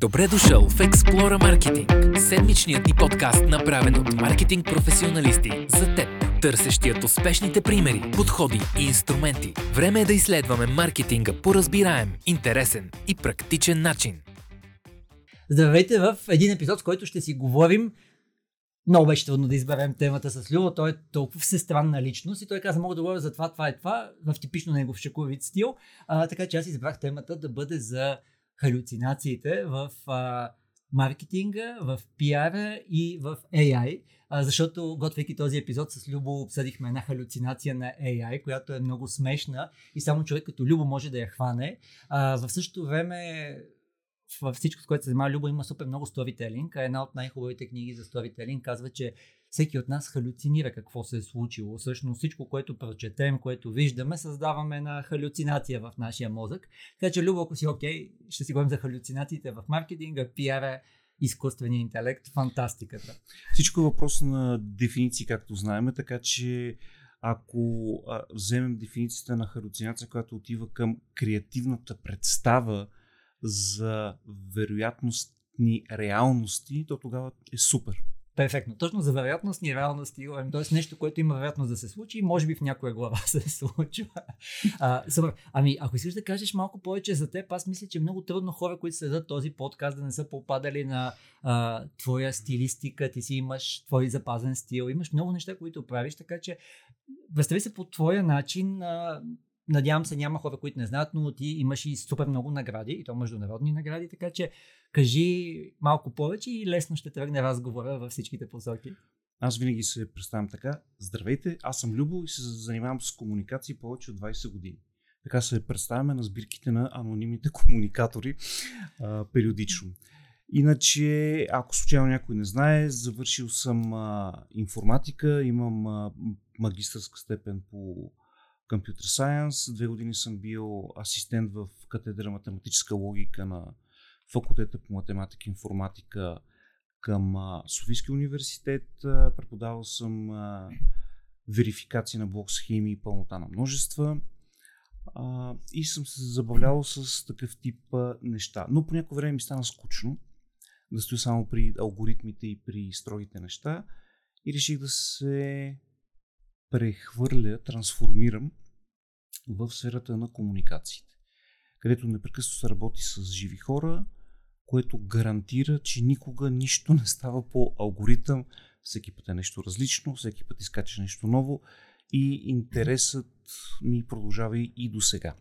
Добре дошъл в Explora Marketing, седмичният ни подкаст, направен от маркетинг професионалисти за теб, търсещият успешните примери, подходи и инструменти. Време е да изследваме маркетинга по разбираем, интересен и практичен начин. Здравейте в един епизод, в който ще си говорим много беше трудно да изберем темата с Любо. Той е толкова всестранна личност и той каза, мога да говоря за това, това и това, в типично негов шекувит стил. А, така че аз избрах темата да бъде за халюцинациите в а, маркетинга, в пиара и в AI. А, защото, готвейки този епизод с Любо, обсъдихме една халюцинация на AI, която е много смешна и само човек като Любо може да я хване. А, в същото време във всичко, с което се занимава Люба, има супер много сторителинг. Една от най-хубавите книги за сторителинг казва, че всеки от нас халюцинира какво се е случило. Всъщност всичко, което прочетем, което виждаме, създаваме на халюцинация в нашия мозък. Така че, Любо, ако си окей, ще си говорим за халюцинациите в маркетинга, пиара, изкуствения интелект, фантастиката. Всичко е въпрос на дефиниции, както знаем, така че ако а, вземем дефиницията на халюцинация, която отива към креативната представа за вероятностни реалности, то тогава е супер. Перфектно. Точно за вероятностни реалности, т.е. нещо, което има вероятност да се случи, може би в някоя глава се случва. А, супер. Ами, ако искаш да кажеш малко повече за теб, аз мисля, че много трудно хора, които следят този подкаст, да не са попадали на а, твоя стилистика, ти си имаш твой запазен стил, имаш много неща, които правиш, така че представи се по твоя начин, а, Надявам се, няма хора, които не знаят, но ти имаш и супер много награди, и то международни награди, така че кажи малко повече и лесно ще тръгне разговора във всичките посоки. Аз винаги се представям така. Здравейте, аз съм Любо и се занимавам с комуникации повече от 20 години. Така се представяме на сбирките на анонимните комуникатори а, периодично. Иначе, ако случайно някой не знае, завършил съм а, информатика, имам а, магистърска степен по Computer Science. Две години съм бил асистент в катедра математическа логика на факултета по математика и информатика към Софийския университет. Преподавал съм верификация на блок схеми и пълнота на множества. и съм се забавлявал с такъв тип неща. Но по някое време ми стана скучно да стоя само при алгоритмите и при строгите неща и реших да се прехвърля, трансформирам в сферата на комуникациите, където непрекъснато се работи с живи хора, което гарантира, че никога нищо не става по алгоритъм. Всеки път е нещо различно, всеки път изкача нещо ново и интересът ми продължава и до сега.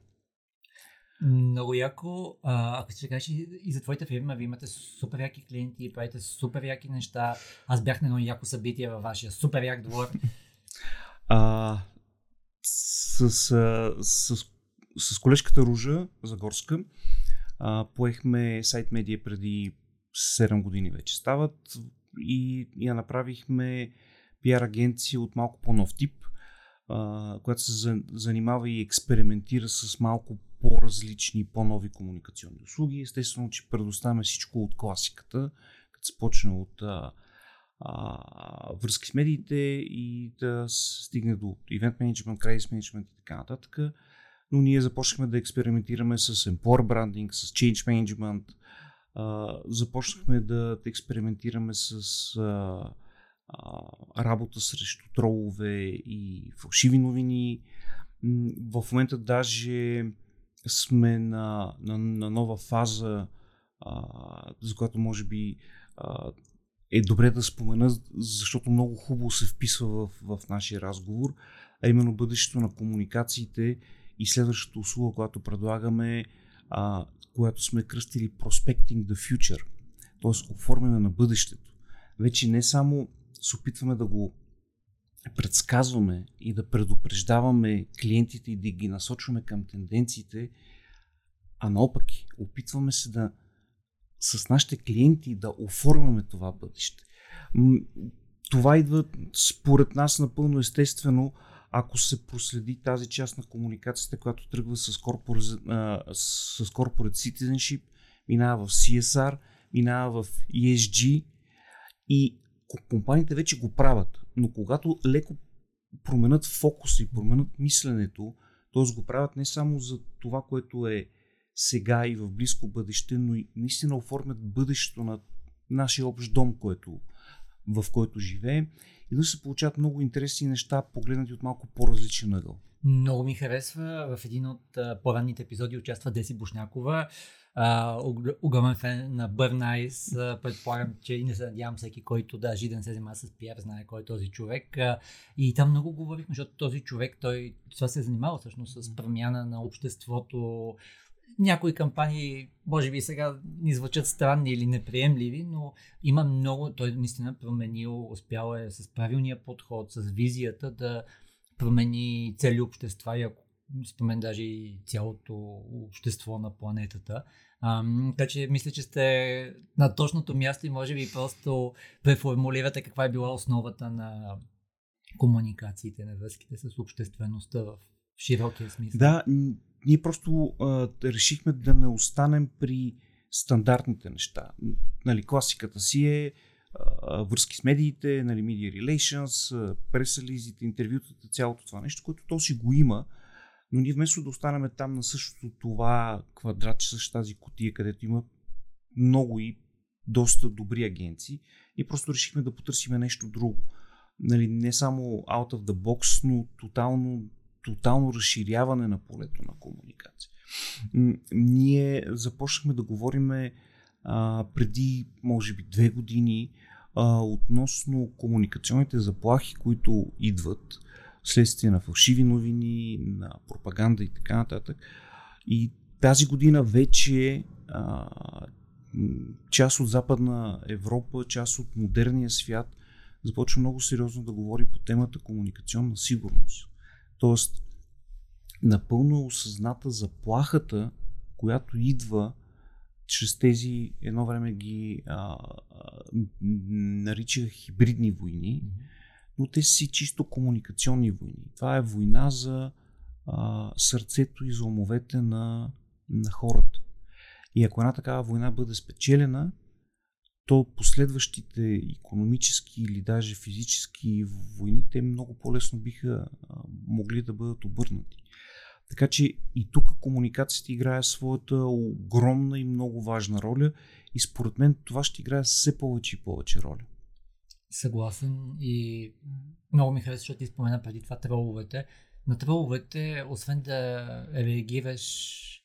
Много яко. А, ако ще кажеш и за твоята фирма, вие имате супер яки клиенти, правите супер яки неща. Аз бях на едно яко събитие във вашия супер як двор. А, с, с, с, с колежката Ружа Загорска а, поехме сайт медия преди 7 години вече стават и я направихме пиар агенция от малко по-нов тип, а, която се занимава и експериментира с малко по-различни, по-нови комуникационни услуги. Естествено, че предоставяме всичко от класиката, като се почне от а, а, връзки с медиите и да стигне до event management, crisis management и така нататък. Но ние започнахме да експериментираме с employer branding, с change management, започнахме да, експериментираме с работа срещу тролове и фалшиви новини. В момента даже сме на, на, на нова фаза, за която може би е добре да спомена, защото много хубаво се вписва в, в нашия разговор, а именно бъдещето на комуникациите и следващата услуга, която предлагаме, а, която сме кръстили Prospecting the Future, т.е. оформяне на бъдещето. Вече не само се опитваме да го предсказваме и да предупреждаваме клиентите и да ги насочваме към тенденциите, а наопаки, опитваме се да с нашите клиенти да оформяме това бъдеще. Това идва според нас напълно естествено, ако се проследи тази част на комуникацията, която тръгва с с corporate citizenship, минава в CSR, минава в ESG и компаниите вече го правят. Но когато леко променят фокуса и променят мисленето, т.е. го правят не само за това, което е сега и в близко бъдеще, но и наистина оформят бъдещето на нашия общ дом, който, в който живеем. И да се получават много интересни неща, погледнати от малко по-различен ъгъл. Много ми харесва. В един от по-ранните епизоди участва Деси Бушнякова. огромен фен на Burn Eyes. Предполагам, че и не се надявам всеки, който да жиден се занимава с пиар, знае кой е този човек. и там много говорихме, защото този човек, той това се е занимава всъщност с промяна на обществото, някои кампании, може би сега ни звучат странни или неприемливи, но има много, той наистина променил, успял е с правилния подход, с визията да промени цели общества и ако спомен даже и цялото общество на планетата. А, така че мисля, че сте на точното място и може би просто преформулирате каква е била основата на комуникациите, на връзките с обществеността в широкия смисъл. Да, ние просто а, решихме да не останем при стандартните неща. Нали, класиката си е а, връзки с медиите, нали, media relations, пресализите, интервютата, цялото това нещо, което то си го има, но ние вместо да останем там на същото това квадратче, същата тази котия, където има много и доста добри агенции и просто решихме да потърсим нещо друго. Нали, не само out of the box, но тотално тотално разширяване на полето на комуникация. Ние започнахме да говорим преди, може би, две години а, относно комуникационните заплахи, които идват следствие на фалшиви новини, на пропаганда и така нататък. И тази година вече а, част от Западна Европа, част от модерния свят започва много сериозно да говори по темата комуникационна сигурност. Тоест, напълно осъзната заплахата, която идва чрез тези, едно време ги а, а, наричах хибридни войни, но те си чисто комуникационни войни. Това е война за а, сърцето и за умовете на, на хората. И ако една такава война бъде спечелена, то последващите економически или даже физически войни, те много по-лесно биха могли да бъдат обърнати. Така че и тук комуникацията играе своята огромна и много важна роля и според мен това ще играе все повече и повече роля. Съгласен и много ми харесва, защото ти спомена преди това троловете. На троловете, освен да реагираш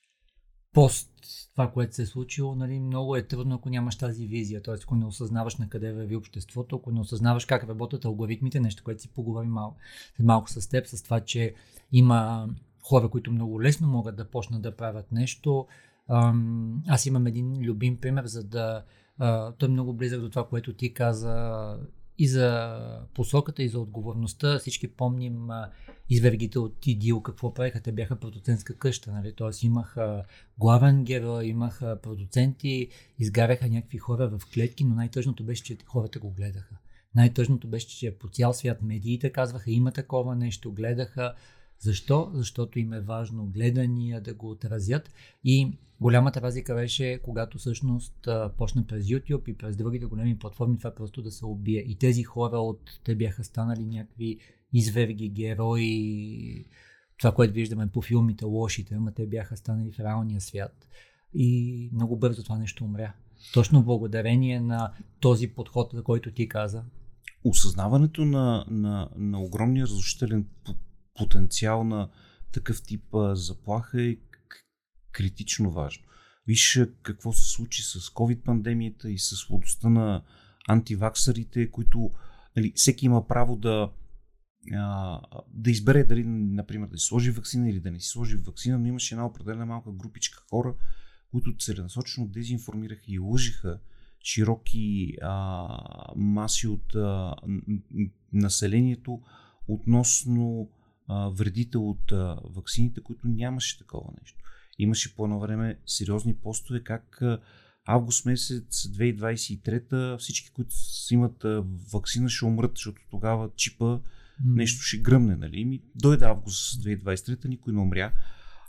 пост това, което се е случило, нали, много е трудно, ако нямаш тази визия, т.е. ако не осъзнаваш на къде върви обществото, ако не осъзнаваш как работят алгоритмите, нещо, което си поговорим малко, малко с теб, с това, че има хора, които много лесно могат да почнат да правят нещо. Аз имам един любим пример, за да. Той е много близък до това, което ти каза и за посоката, и за отговорността. Всички помним извергите от Идил, какво правиха. Те бяха продуцентска къща, нали? Тоест имаха главен герой, имаха продуценти, изгаряха някакви хора в клетки, но най-тъжното беше, че хората го гледаха. Най-тъжното беше, че по цял свят медиите казваха, има такова нещо, гледаха. Защо? Защото им е важно гледания да го отразят и голямата разлика беше, когато всъщност почна през YouTube и през другите големи платформи това просто да се убие. И тези хора от те бяха станали някакви изверги, герои, това, което виждаме по филмите, лошите, ама те бяха станали в реалния свят. И много бързо това нещо умря. Точно благодарение на този подход, за който ти каза. Осъзнаването на, на, на огромния разрушителен потенциал на такъв тип заплаха е критично важно. Виж какво се случи с COVID-пандемията и с лудостта на антиваксарите, които нали, всеки има право да, а, да избере дали, например, да си сложи вакцина или да не си сложи вакцина, но имаше една определена малка групичка хора, които целенасочено дезинформираха и лъжиха широки а, маси от а, населението относно а, вредите от а, вакцините, които нямаше такова нещо. Имаше по едно време сериозни постове, как а, август месец 2023 всички, които имат а, вакцина, ще умрат, защото тогава чипа mm. нещо ще гръмне. Нали? Ми, дойде август 2023, никой не умря.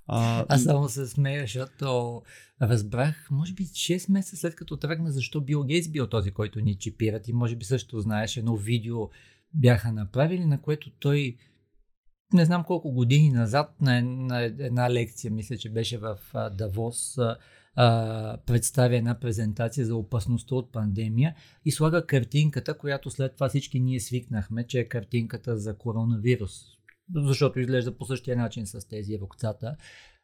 А, Аз само се смея, защото разбрах, може би 6 месеца след като тръгна, защо Бил Гейтс бил този, който ни чипират и може би също знаеш едно видео бяха направили, на което той не знам колко години назад на, на една лекция, мисля, че беше в Давос, представя една презентация за опасността от пандемия и слага картинката, която след това всички ние свикнахме, че е картинката за коронавирус. Защото изглежда по същия начин с тези рукцата.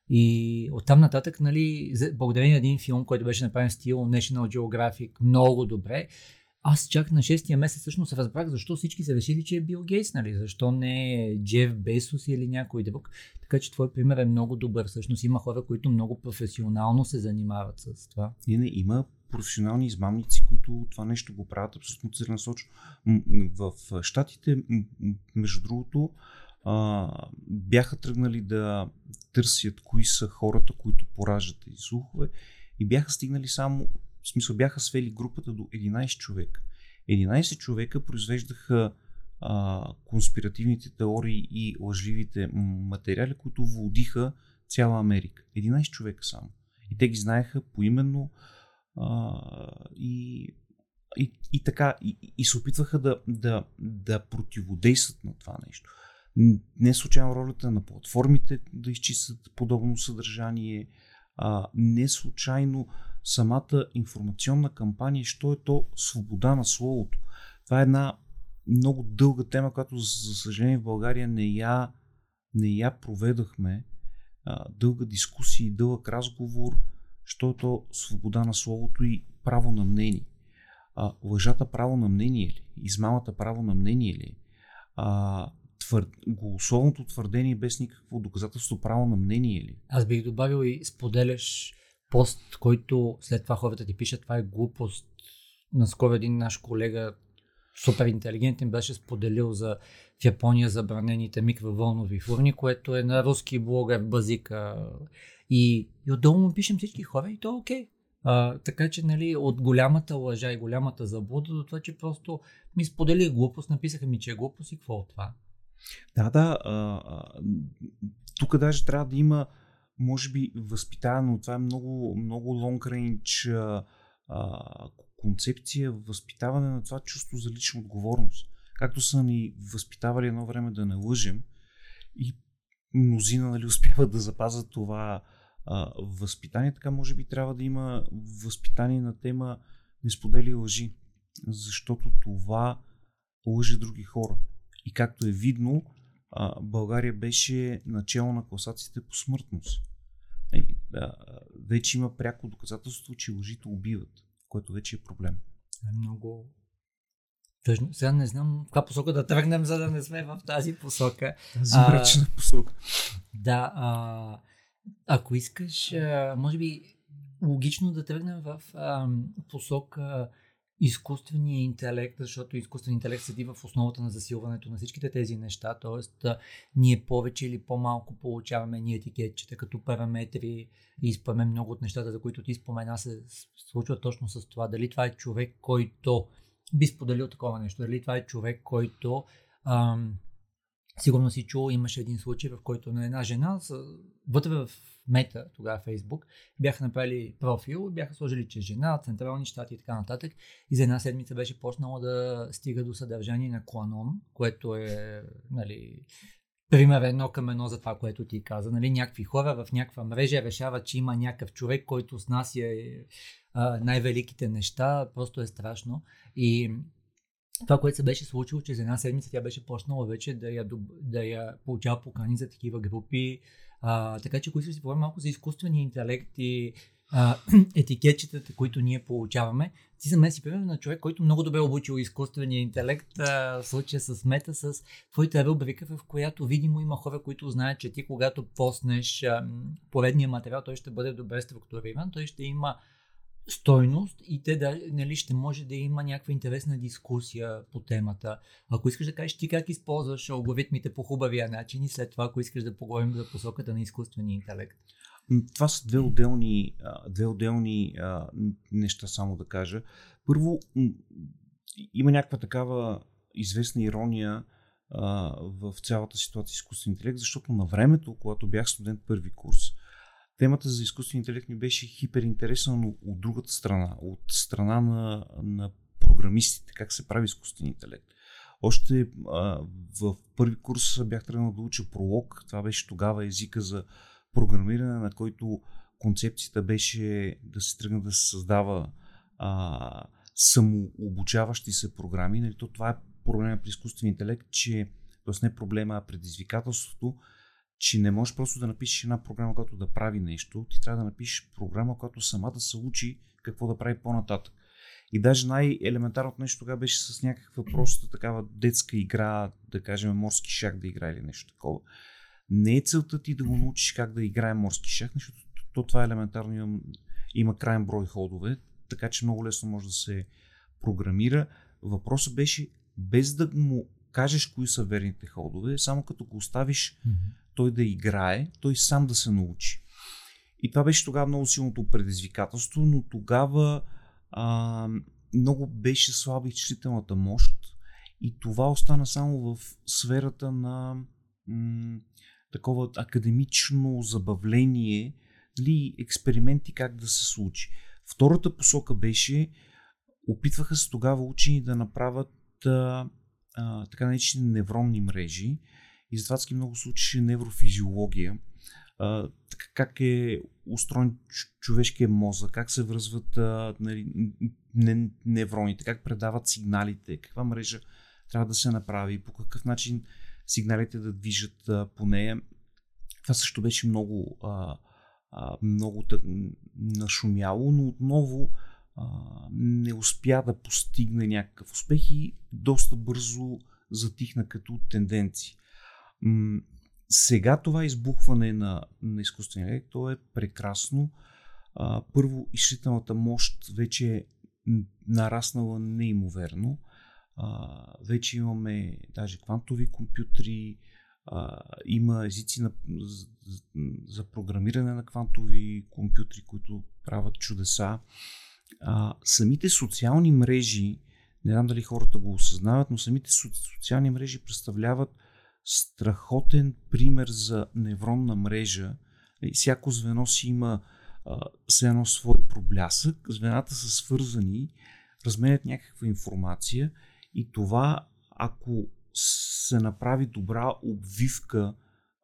И оттам нататък, нали, благодарение на един филм, който беше направен в стил National Geographic много добре, аз чак на 6-я месец всъщност разбрах защо всички са решили, че е Бил Гейтс, нали? Защо не е Джеф Бесос или някой друг. Така че твой пример е много добър. Всъщност има хора, които много професионално се занимават с това. Не, не, има професионални измамници, които това нещо го правят абсолютно целенасочно. В Штатите, между другото, бяха тръгнали да търсят кои са хората, които поражат тези слухове и бяха стигнали само в смисъл бяха свели групата до 11 човека. 11 човека произвеждаха а, конспиративните теории и лъжливите материали, които водиха цяла Америка. 11 човека само. И те ги знаеха поименно а, и, и, и така, и, и се опитваха да, да, да противодействат на това нещо. Не случайно ролята на платформите да изчистят подобно съдържание, а, не случайно самата информационна кампания, що е то свобода на словото. Това е една много дълга тема, която за съжаление в България не я, не я проведахме. Дълга дискусия и дълъг разговор, що е то свобода на словото и право на мнение. Лъжата право на мнение ли? Измамата право на мнение ли? А, твър... голословното твърдение без никакво доказателство право на мнение ли? Аз бих добавил и споделяш пост, който след това хората ти пишат, това е глупост. Наскоро един наш колега, супер интелигентен, беше споделил за в Япония забранените микроволнови фурни, което е на руски блогър Базика. И, и отдолу му пишем всички хора и то е окей. А, така че, нали, от голямата лъжа и голямата заблуда до това, че просто ми сподели глупост, написаха ми, че е глупост и какво от това. Да, да. А, а, тук даже трябва да има може би възпитаване, това е много, много long range а, концепция, възпитаване на това чувство за лична отговорност. Както са ни възпитавали едно време да не лъжем и мнозина нали, успяват да запазят това а, възпитание, така може би трябва да има възпитание на тема не сподели лъжи, защото това лъже други хора. И както е видно, а, България беше начало на класациите по смъртност. И, да, вече има пряко доказателство, че лъжите убиват, което вече е проблем. Е много тъжно. Сега не знам в каква посока да тръгнем, за да не сме в тази посока. Тази мрачна посока. Да, а, ако искаш, а, може би логично да тръгнем в а, посока изкуствения интелект, защото изкуственият интелект седи в основата на засилването на всичките тези неща, т.е. ние повече или по-малко получаваме ние етикетчета като параметри и изпъме много от нещата, за които ти спомена, се случва точно с това. Дали това е човек, който би споделил такова нещо, дали това е човек, който ам, сигурно си чул, имаше един случай, в който на една жена вътре в Мета, тогава Фейсбук, бяха направили профил, бяха сложили, че жена, централни щати и така нататък. И за една седмица беше почнало да стига до съдържание на Кланон, което е, нали, пример едно към едно за това, което ти каза. Нали, някакви хора в някаква мрежа решават, че има някакъв човек, който снася е, най-великите неща. Просто е страшно. И това, което се беше случило, че за една седмица тя беше почнала вече да я, да я получава покани за такива групи, а, така че, които си поговорим малко за изкуствения интелект и а, етикетчетата, които ние получаваме. Ти за мен си пример на човек, който много добре обучил изкуствения интелект, а, в случая с мета, с твоята рубрика, в която видимо има хора, които знаят, че ти когато поснеш а, поредния материал, той ще бъде добре структуриран, той ще има стойност и те да, нали, ще може да има някаква интересна дискусия по темата. Ако искаш да кажеш ти как използваш алгоритмите по хубавия начин и след това, ако искаш да поговорим за посоката на изкуствения интелект. Това са две отделни, две отделни неща, само да кажа. Първо, има някаква такава известна ирония в цялата ситуация с изкуствен интелект, защото на времето, когато бях студент първи курс, темата за изкуствен интелект ми беше хиперинтересна, но от другата страна, от страна на, на програмистите, как се прави изкуствен интелект. Още а, в първи курс бях тръгнал да уча пролог. Това беше тогава езика за програмиране, на който концепцията беше да се тръгне да се създава а, самообучаващи се програми. Нали, то това е проблема при изкуствен интелект, че т.е. не проблема, а предизвикателството, че не можеш просто да напишеш една програма, която да прави нещо. Ти трябва да напишеш програма, която сама да се учи какво да прави по-нататък. И даже най-елементарното нещо тогава беше с някаква просто такава детска игра, да кажем морски шах да играе или нещо такова. Не е целта ти да го научиш как да играе морски шах, защото то това е елементарно има, има крайен брой ходове, така че много лесно може да се програмира. Въпросът беше без да му кажеш кои са верните ходове, само като го оставиш mm-hmm. Той да играе, той сам да се научи. И това беше тогава много силното предизвикателство, но тогава а, много беше слаба изчислителната мощ и това остана само в сферата на м- такова академично забавление или експерименти как да се случи. Втората посока беше, опитваха се тогава учени да направят а, а, така наречени невронни мрежи и затова много случаи неврофизиология а, как е устроен човешкия мозък, как се връзват а, нали, невроните, как предават сигналите, каква мрежа трябва да се направи, по какъв начин сигналите да движат а, по нея. Това също беше много, а, а, много тък, нашумяло, но отново а, не успя да постигне някакъв успех и доста бързо затихна като тенденции. Сега това избухване на, на изкуствения интелект, то е прекрасно. А, първо, изчислителната мощ вече е нараснала неимоверно. А, вече имаме даже квантови компютри, а, има езици на, за, за програмиране на квантови компютри, които правят чудеса. А, самите социални мрежи, не знам дали хората го осъзнават, но самите социални мрежи представляват страхотен пример за невронна мрежа. Всяко звено си има все едно свой проблясък, звената са свързани, разменят някаква информация и това, ако се направи добра обвивка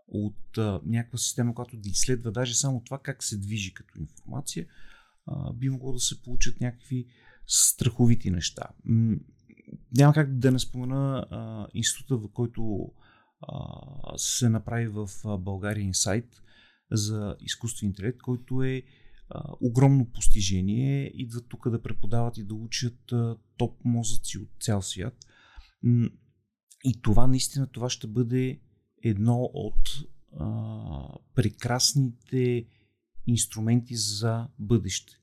от а, някаква система, която да изследва даже само това как се движи като информация, а, би могло да се получат някакви страховити неща. М- няма как да не спомена а, института, в който се направи в България инсайт за изкуствен интелект, който е а, огромно постижение. Идват тук да преподават и да учат а, топ мозъци от цял свят. И това наистина това ще бъде едно от а, прекрасните инструменти за бъдеще.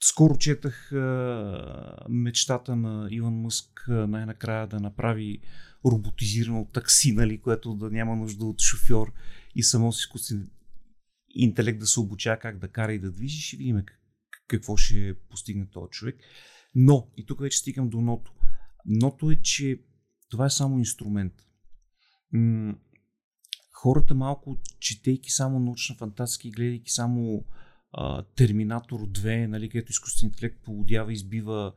Скоро четах а, мечтата на Иван Мъск най-накрая да направи роботизирано такси, нали, което да няма нужда от шофьор и само с изкуствен интелект да се обучава как да кара и да движи, ще видим какво ще постигне този човек. Но, и тук вече стигам до ното. Ното е, че това е само инструмент. Хората малко, четейки само научна фантастика и гледайки само Терминатор 2, нали, където изкуствен интелект поводява и избива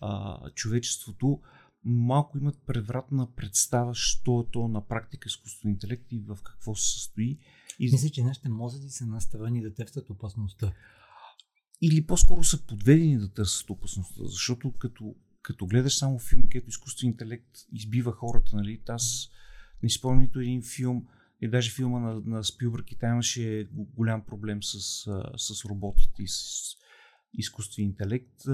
а, човечеството, малко имат превратна представа, що е то на практика изкуствен интелект и в какво се състои. И... Мисля, че нашите мозъци са наставени да търсят опасността. Или по-скоро са подведени да търсят опасността, защото като, като гледаш само филми, където изкуствен интелект избива хората, нали, аз не спомням нито един филм, и даже филма на, на Спилбърг и там имаше голям проблем с, с роботите и с изкуствен интелект.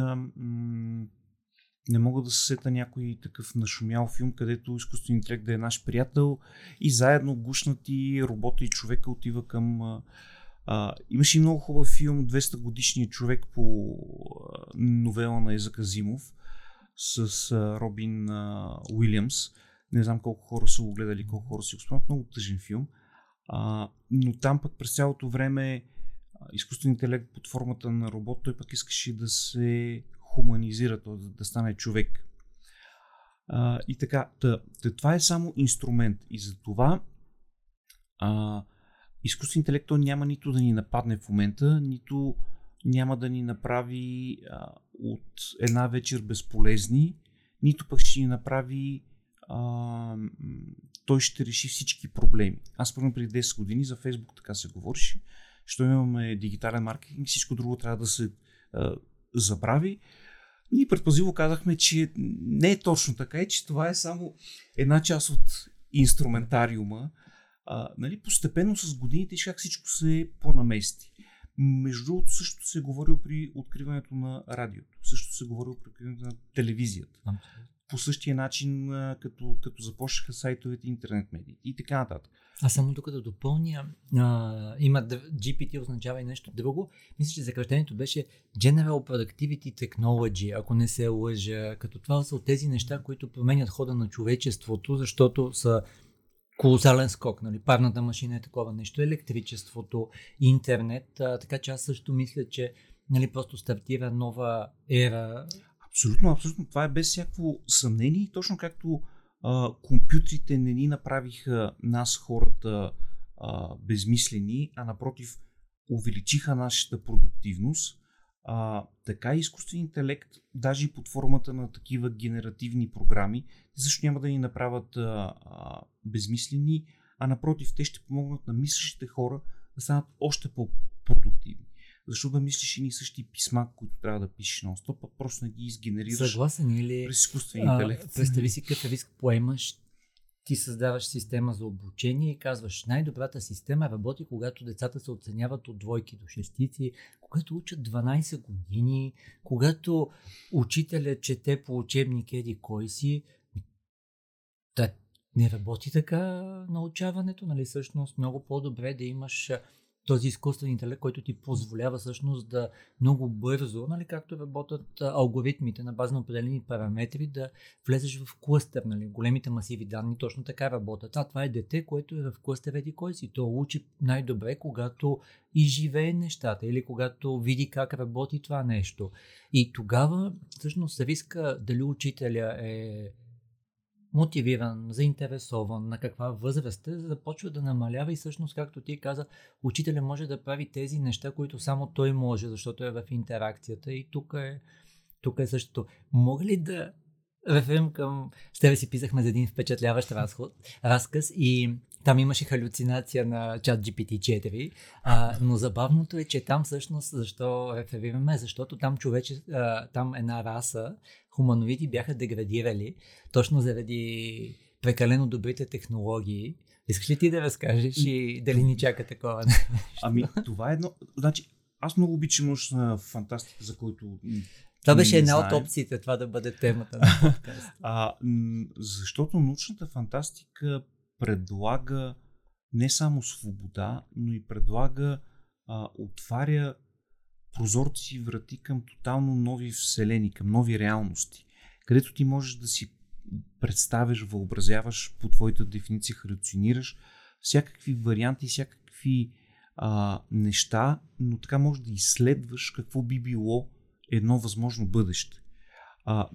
Не мога да се сета някой такъв нашумял филм, където изкуствен интелект да е наш приятел и заедно гушнати робота и човека отива към... А, имаше и много хубав филм 200 годишният човек по а, новела на Езака Зимов с а, Робин а, Уилямс. Не знам колко хора са го гледали, колко хора си го спомнят. Много тъжен филм. А, но там пък през цялото време изкуственият интелект под формата на робот, той пък искаше да се хуманизира, т.е. да стане човек. А, и така, тъ, тъ, това е само инструмент. И за това а, изкуствен интелект няма нито да ни нападне в момента, нито няма да ни направи а, от една вечер безполезни, нито пък ще ни направи а, той ще реши всички проблеми. Аз първо преди 10 години за Фейсбук така се говореше, що имаме дигитален маркетинг, всичко друго трябва да се а, забрави. Ние предпазиво казахме, че не е точно така и че това е само една част от инструментариума. А, нали, постепенно с годините как всичко се понамести. Между другото, също се е говорил при откриването на радиото, също се е говорил при откриването на телевизията. По същия начин, като, като започнаха сайтовете интернет медии и така нататък. А само тук да допълня, а, има GPT означава и нещо друго. Мисля, че съкръщението беше General Productivity Technology, ако не се лъжа. Като това са от тези неща, които променят хода на човечеството, защото са колосален скок. Нали? Парната машина е такова нещо, електричеството, интернет. А, така че аз също мисля, че нали, просто стартира нова ера. Абсолютно, абсолютно. Това е без всяко съмнение. Точно както а, компютрите не ни направиха нас хората а, безмислени, а напротив увеличиха нашата продуктивност, а, така и изкуствен интелект, даже и под формата на такива генеративни програми, също няма да ни направят а, а, безмислени, а напротив, те ще помогнат на мислещите хора да станат още по-продуктивни. Защо да мислиш и същи писма, които трябва да пишеш на стоп, а просто не ги изгенерираш Съгласен или... през изкуствен интелект. Представи си какъв риск поемаш ти създаваш система за обучение и казваш, най-добрата система работи, когато децата се оценяват от двойки до шестици, когато учат 12 години, когато учителя чете по учебник еди кой си. Да, не работи така научаването, нали? Всъщност много по-добре да имаш този изкуствен интелект, който ти позволява всъщност да много бързо, нали, както работят алгоритмите на база на определени параметри, да влезеш в клъстър, нали, големите масиви данни точно така работят. А това е дете, което е в клъстър еди кой си. То учи най-добре, когато изживее нещата или когато види как работи това нещо. И тогава всъщност риска дали учителя е мотивиран, заинтересован, на каква възраст е, започва да намалява и всъщност, както ти каза, учителя може да прави тези неща, които само той може, защото е в интеракцията и тук е, тук е същото. Мога ли да реферим към... С тебе си писахме за един впечатляващ разход, разказ и там имаше халюцинация на чат GPT-4, а, но забавното е, че там всъщност, защо реферираме, защото там човече, а, там една раса, хуманоиди бяха деградирали, точно заради прекалено добрите технологии. Искаш ли ти да разкажеш и дали ни чака такова Ами, това е едно... Значи, аз много обичам научна фантастика, за който това беше една от опциите, това да бъде темата на подкаст. а, защото научната фантастика предлага не само свобода, но и предлага, а, отваря прозорци и врати към тотално нови вселени, към нови реалности, където ти можеш да си представяш, въобразяваш по твоята дефиниция, халюцинираш всякакви варианти, всякакви а, неща, но така можеш да изследваш какво би било едно възможно бъдеще. А,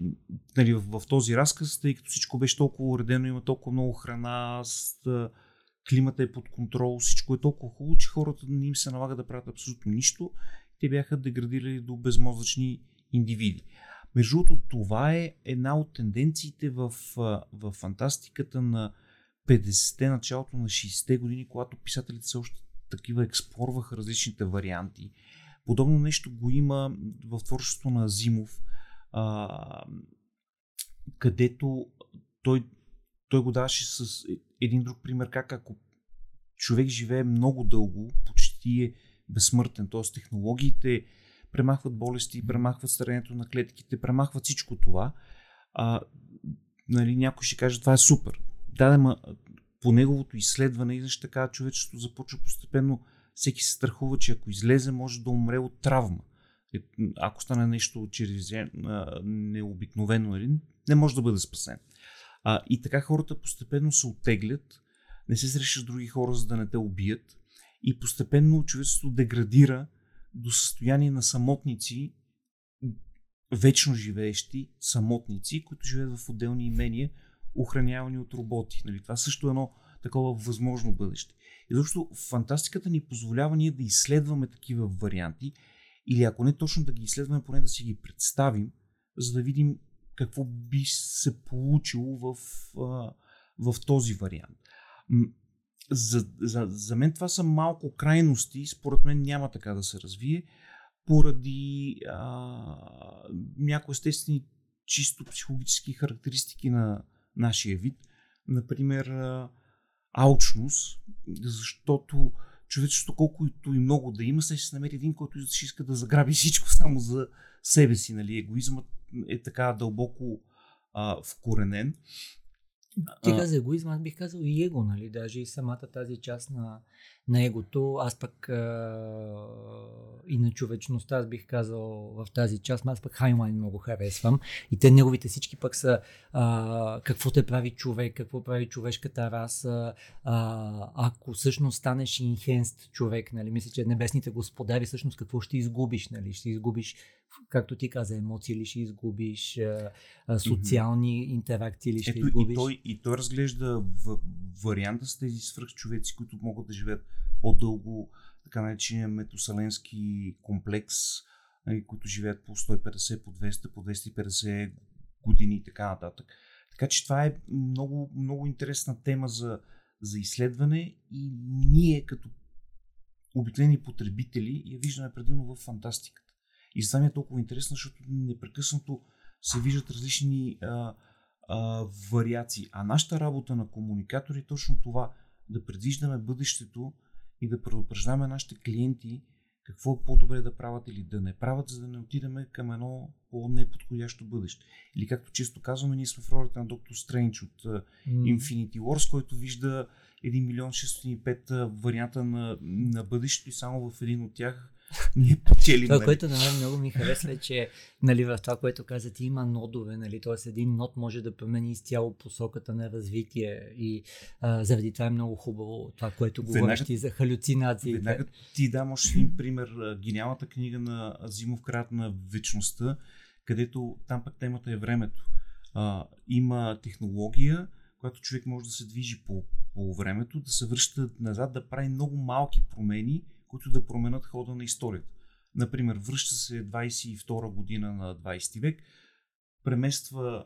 нали, в, в този разказ, тъй като всичко беше толкова уредено, има толкова много храна, с, климата е под контрол, всичко е толкова хубаво, че хората не им се налага да правят абсолютно нищо. Те бяха деградирали до безмозъчни индивиди. Между другото, това е една от тенденциите в, в фантастиката на 50-те, началото на 60-те години, когато писателите са още такива експлорваха различните варианти. Подобно нещо го има в творчеството на Зимов, а, където той, той го даваше с един друг пример, как ако човек живее много дълго, почти е безсмъртен, т.е. технологиите премахват болести, премахват старението на клетките, премахват всичко това, а, нали, някой ще каже, това е супер. Да, да, по неговото изследване, и защо така човечеството започва постепенно, всеки се страхува, че ако излезе, може да умре от травма. Е, ако стане нещо чрез необикновено, нали, не може да бъде спасен. А, и така хората постепенно се оттеглят, не се срещат с други хора, за да не те убият. И постепенно човечеството деградира до състояние на самотници, вечно живеещи самотници, които живеят в отделни имения, охранявани от роботи. Нали? Това също е едно такова възможно бъдеще. И защото фантастиката ни позволява ние да изследваме такива варианти или ако не точно да ги изследваме, поне да си ги представим, за да видим какво би се получило в, в този вариант. За, за, за мен това са малко крайности, според мен няма така да се развие, поради някои естествени чисто психологически характеристики на нашия вид. Например, а, алчност, защото човечеството колкото и много да има, се ще се намери един, който иска да заграби всичко само за себе си. Нали? Егоизмът е така дълбоко а, вкоренен. Ти каза егоизъм, аз бих казал и его, нали? Даже и самата тази част на, на егото. Аз пък а, и на човечността, аз бих казал в тази част, аз пък Хаймайн много харесвам. И те неговите всички пък са а, какво те прави човек, какво прави човешката раса, а, ако всъщност станеш инхенст човек, нали? Мисля, че небесните господари всъщност какво ще изгубиш, нали? Ще изгубиш както ти каза, емоции ли ще изгубиш, а, а, социални mm-hmm. интеракции ли ще Ето, изгубиш. И той, и той разглежда в, варианта с тези свръхчовеци, които могат да живеят по-дълго, така наречения метосаленски комплекс, нали, които живеят по 150, по 200, по 250 години и така нататък. Така че това е много, много интересна тема за, за изследване и ние като обикновени потребители я виждаме предимно в фантастиката. И за ми е толкова интересно, защото непрекъснато се виждат различни а, а, вариации. А нашата работа на комуникатори е точно това да предвиждаме бъдещето и да предупреждаваме нашите клиенти какво е по-добре да правят или да не правят, за да не отидем към едно по-неподходящо бъдеще. Или както често казваме, ние сме в ролята на доктор Стрендж от uh, Infinity Wars, който вижда 1 милион 605 варианта на, на бъдещето и само в един от тях ние печелим. Това, нали? което на мен много ми харесва е, че нали, в това, което каза ти, има нодове, нали, т.е. един нод може да промени изцяло посоката на развитие и а, заради това е много хубаво това, което говориш ти за халюцинации. Веднага ти дам още един пример, гениалната книга на Азимов Крат на вечността, където там пък темата е времето. А, има технология, която човек може да се движи по, по времето, да се връща назад, да прави много малки промени, които да променят хода на историята. Например, връща се 22 година на 20 век, премества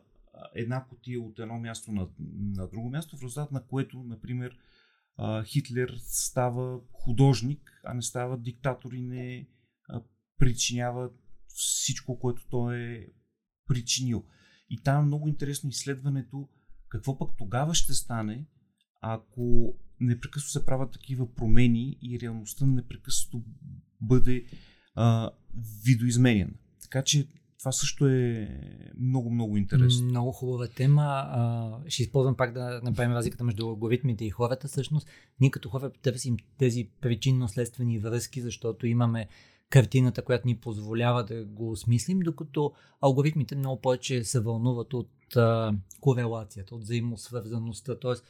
една котия от едно място на, на друго място, в резултат на което, например, Хитлер става художник, а не става диктатор и не причинява всичко, което той е причинил. И там е много интересно изследването какво пък тогава ще стане, ако непрекъснато се правят такива промени и реалността непрекъснато бъде а, видоизменена. Така че това също е много, много интересно. Много хубава тема. А, ще използвам пак да направим разликата между алгоритмите и хората. Всъщност, ние като хора търсим тези причинно-следствени връзки, защото имаме картината, която ни позволява да го осмислим, докато алгоритмите много повече се вълнуват от а, корелацията, от взаимосвързаността. Тоест,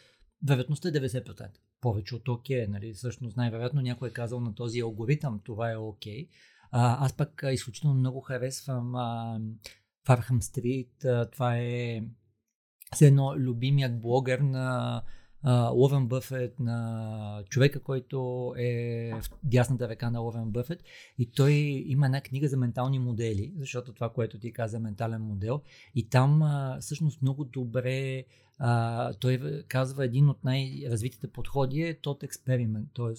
вероятността е 90%. Повече от окей. Okay, нали? Всъщност най-вероятно някой е казал на този алгоритъм, това е окей. Okay. Аз пък изключително много харесвам а, Фархам Стрит. А, това е все едно любимият блогър на Ловен Бъфет, на човека, който е в дясната ръка на Ловен Бъфет. И той има една книга за ментални модели, защото това, което ти каза, ментален модел. И там а, всъщност много добре а, той казва един от най-развитите подходи е тот експеримент, т.е.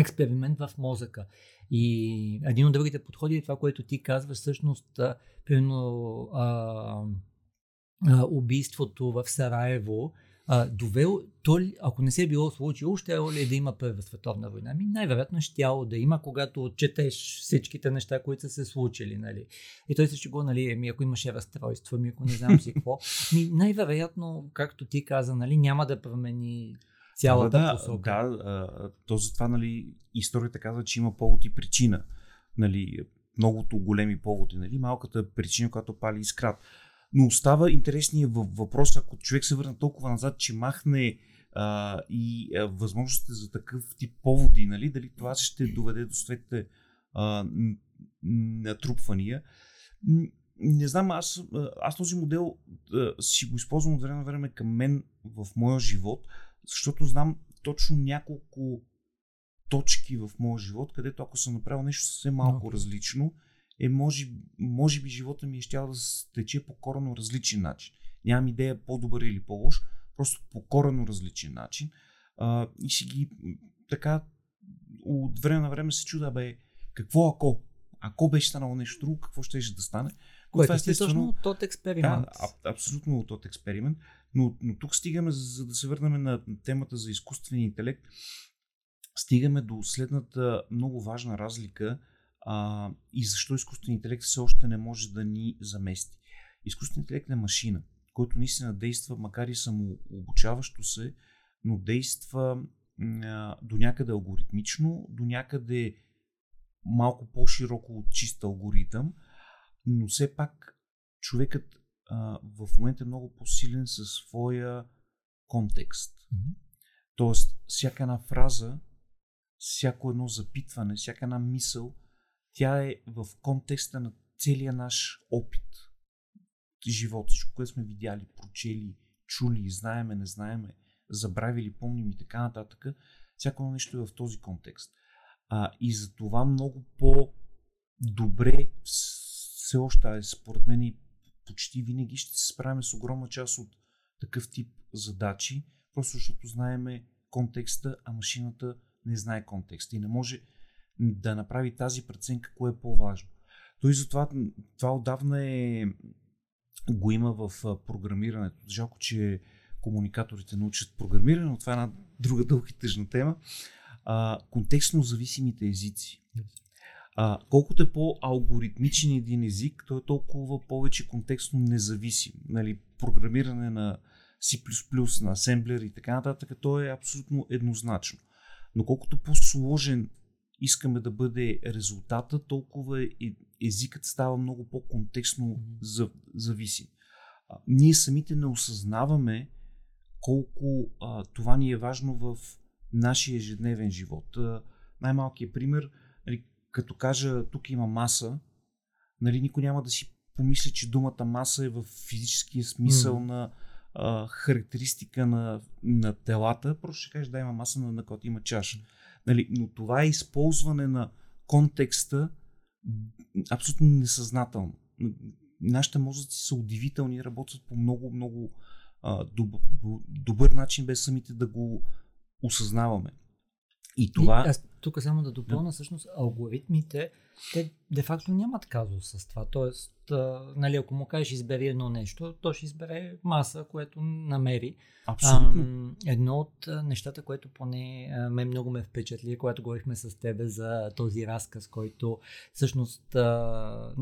експеримент в мозъка. И един от другите подходи е това, което ти казваш, всъщност, примерно убийството в Сараево, а, довел, то, ако не се е било случило, ще е ли да има Първа световна война? Ми най-вероятно ще да има, когато отчетеш всичките неща, които са се случили. Нали? И той се ще го, нали, ми, ако имаше разстройство, ми, ако не знам си какво. Ми, най-вероятно, както ти каза, нали, няма да промени цялата да, посока. Да, то затова нали, историята казва, че има повод и причина. Нали, многото големи поводи, нали, малката причина, която пали искрат. Но остава интересния въпрос, ако човек се върне толкова назад, че махне а, и а, възможностите за такъв тип поводи, нали, дали това ще доведе до светите натрупвания. Не знам, аз, аз този модел а, си го използвам от време на време към мен в моя живот, защото знам точно няколко точки в моя живот, където ако съм направил нещо съвсем малко okay. различно, е може, може би живота ми е щял да тече по коренно различен начин. Нямам идея по-добър или по-лош, просто по коренно различен начин. А, и си ги така от време на време се чуда, бе, какво ако? Ако беше станало нещо друго, какво ще да стане? Което е естествено от експеримент. Да, а, абсолютно от тот експеримент. Но, но тук стигаме, за да се върнем на темата за изкуствения интелект, стигаме до следната много важна разлика а, и защо изкуственият интелект все още не може да ни замести. Изкуственият интелект е машина, който наистина действа, макар и само обучаващо се, но действа а, до някъде алгоритмично, до някъде малко по-широко от чист алгоритъм, но все пак човекът а, в момента е много по-силен със своя контекст. Mm-hmm. Тоест, всяка една фраза, всяко едно запитване, всяка една мисъл, тя е в контекста на целия наш опит. Живот, всичко, което сме видяли, прочели, чули, знаеме, не знаеме, забравили, помним и така нататък. Всяко нещо е в този контекст. А, и за това много по-добре все още, според мен и почти винаги ще се справим с огромна част от такъв тип задачи, просто защото знаеме контекста, а машината не знае контекста и не може да направи тази преценка, кое е по-важно. Той затова това отдавна е, го има в програмирането. Жалко, че комуникаторите научат програмиране, но това е една друга дълга и тъжна тема. А, контекстно зависимите езици. А, колкото е по-алгоритмичен един език, той е толкова повече контекстно независим. Нали, програмиране на C++, на асемблер и така нататък, то е абсолютно еднозначно. Но колкото по-сложен искаме да бъде резултата, толкова езикът става много по-контекстно зависим. Ние самите не осъзнаваме колко а, това ни е важно в нашия ежедневен живот. А, най-малкият пример, нали, като кажа тук има маса, нали, никой няма да си помисли, че думата маса е в физическия смисъл mm. на а, характеристика на, на телата, просто ще кажеш да има маса, на, на която има чаша. Нали, но това е използване на контекста абсолютно несъзнателно. Нашите мозъци са удивителни, работят по много, много а, добър, добър начин, без самите да го осъзнаваме. И това. И аз тук само да допълна, всъщност алгоритмите, те де-факто нямат казус с това. Тоест, а, нали, ако му кажеш избери едно нещо, то ще избере маса, което намери. Абсолютно. А, едно от нещата, което поне а, мен много ме впечатли, когато говорихме с тебе за този разказ, който всъщност а,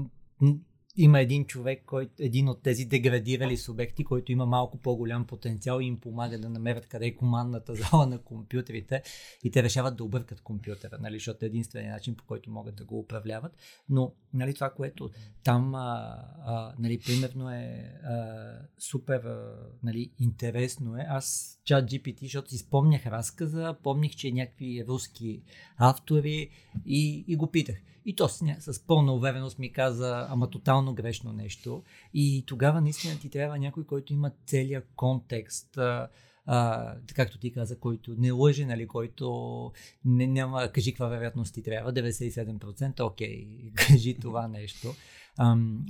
има един човек, който, един от тези деградирали субекти, който има малко по-голям потенциал и им помага да намерят къде е командната зала на компютрите и те решават да объркат компютъра, нали, защото е единствения начин по който могат да го управляват. Но нали, това, което там а, а, нали, примерно е а, супер а, нали, интересно е, аз чат GPT, защото си спомнях разказа, помних, че някакви руски автори и, и го питах. И то с, с пълна увереност ми каза, ама тотално грешно нещо. И тогава наистина ти трябва някой, който има целият контекст. А, както ти каза, който не лъжи, нали, който не, няма, кажи каква вероятност ти трябва, 97%, окей, кажи това нещо.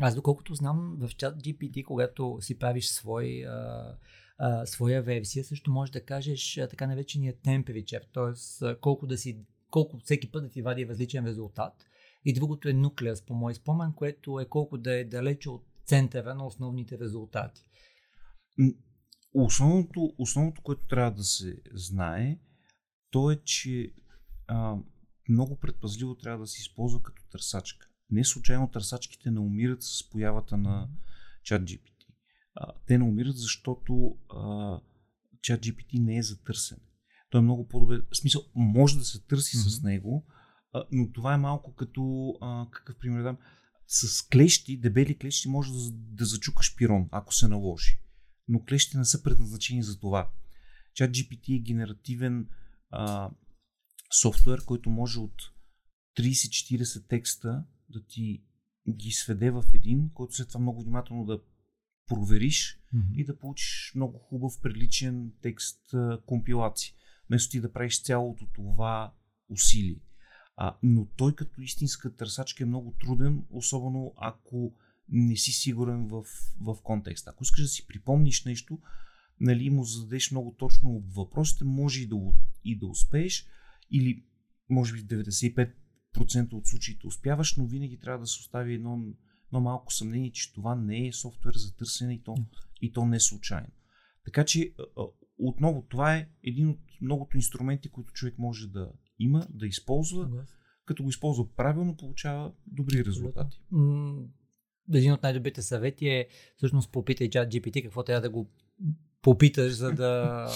Аз доколкото знам, в чат GPT, когато си правиш свой а, а, своя версия, също можеш да кажеш а, така наречения temperature, т.е. колко да си колко всеки път да ти вади различен резултат и другото е нуклеас, по мой спомен, което е колко да е далече от центъра на основните резултати. Основното, основното което трябва да се знае, то е, че а, много предпазливо трябва да се използва като търсачка. Не случайно търсачките не умират с появата на ChatGPT. А, те не умират, защото а, ChatGPT не е за търсене. Той е много по-добре. В смисъл, може да се търси mm-hmm. с него, а, но това е малко като, а, какъв пример дам, с клещи, дебели клещи може да, да зачукаш пирон, ако се наложи. Но клещи не са предназначени за това. Чат GPT е генеративен а, софтуер, който може от 30-40 текста да ти ги сведе в един, който след това много внимателно да провериш mm-hmm. и да получиш много хубав, приличен текст компилации. Вместо ти да правиш цялото това усилие. А, но той като истинска търсачка е много труден, особено ако не си сигурен в, в контекста. Ако искаш да си припомниш нещо, нали, му зададеш много точно въпросите, може и да, и да успееш, или може би в 95% от случаите успяваш, но винаги трябва да се остави едно, едно малко съмнение, че това не е софтуер за търсене и то, и то не е случайно. Така че, отново, това е един от многото инструменти, които човек може да има, да използва. Като го използва правилно, получава добри резултати. Един от най-добрите съвети е всъщност попитай чат GPT какво трябва да го попиташ, за да,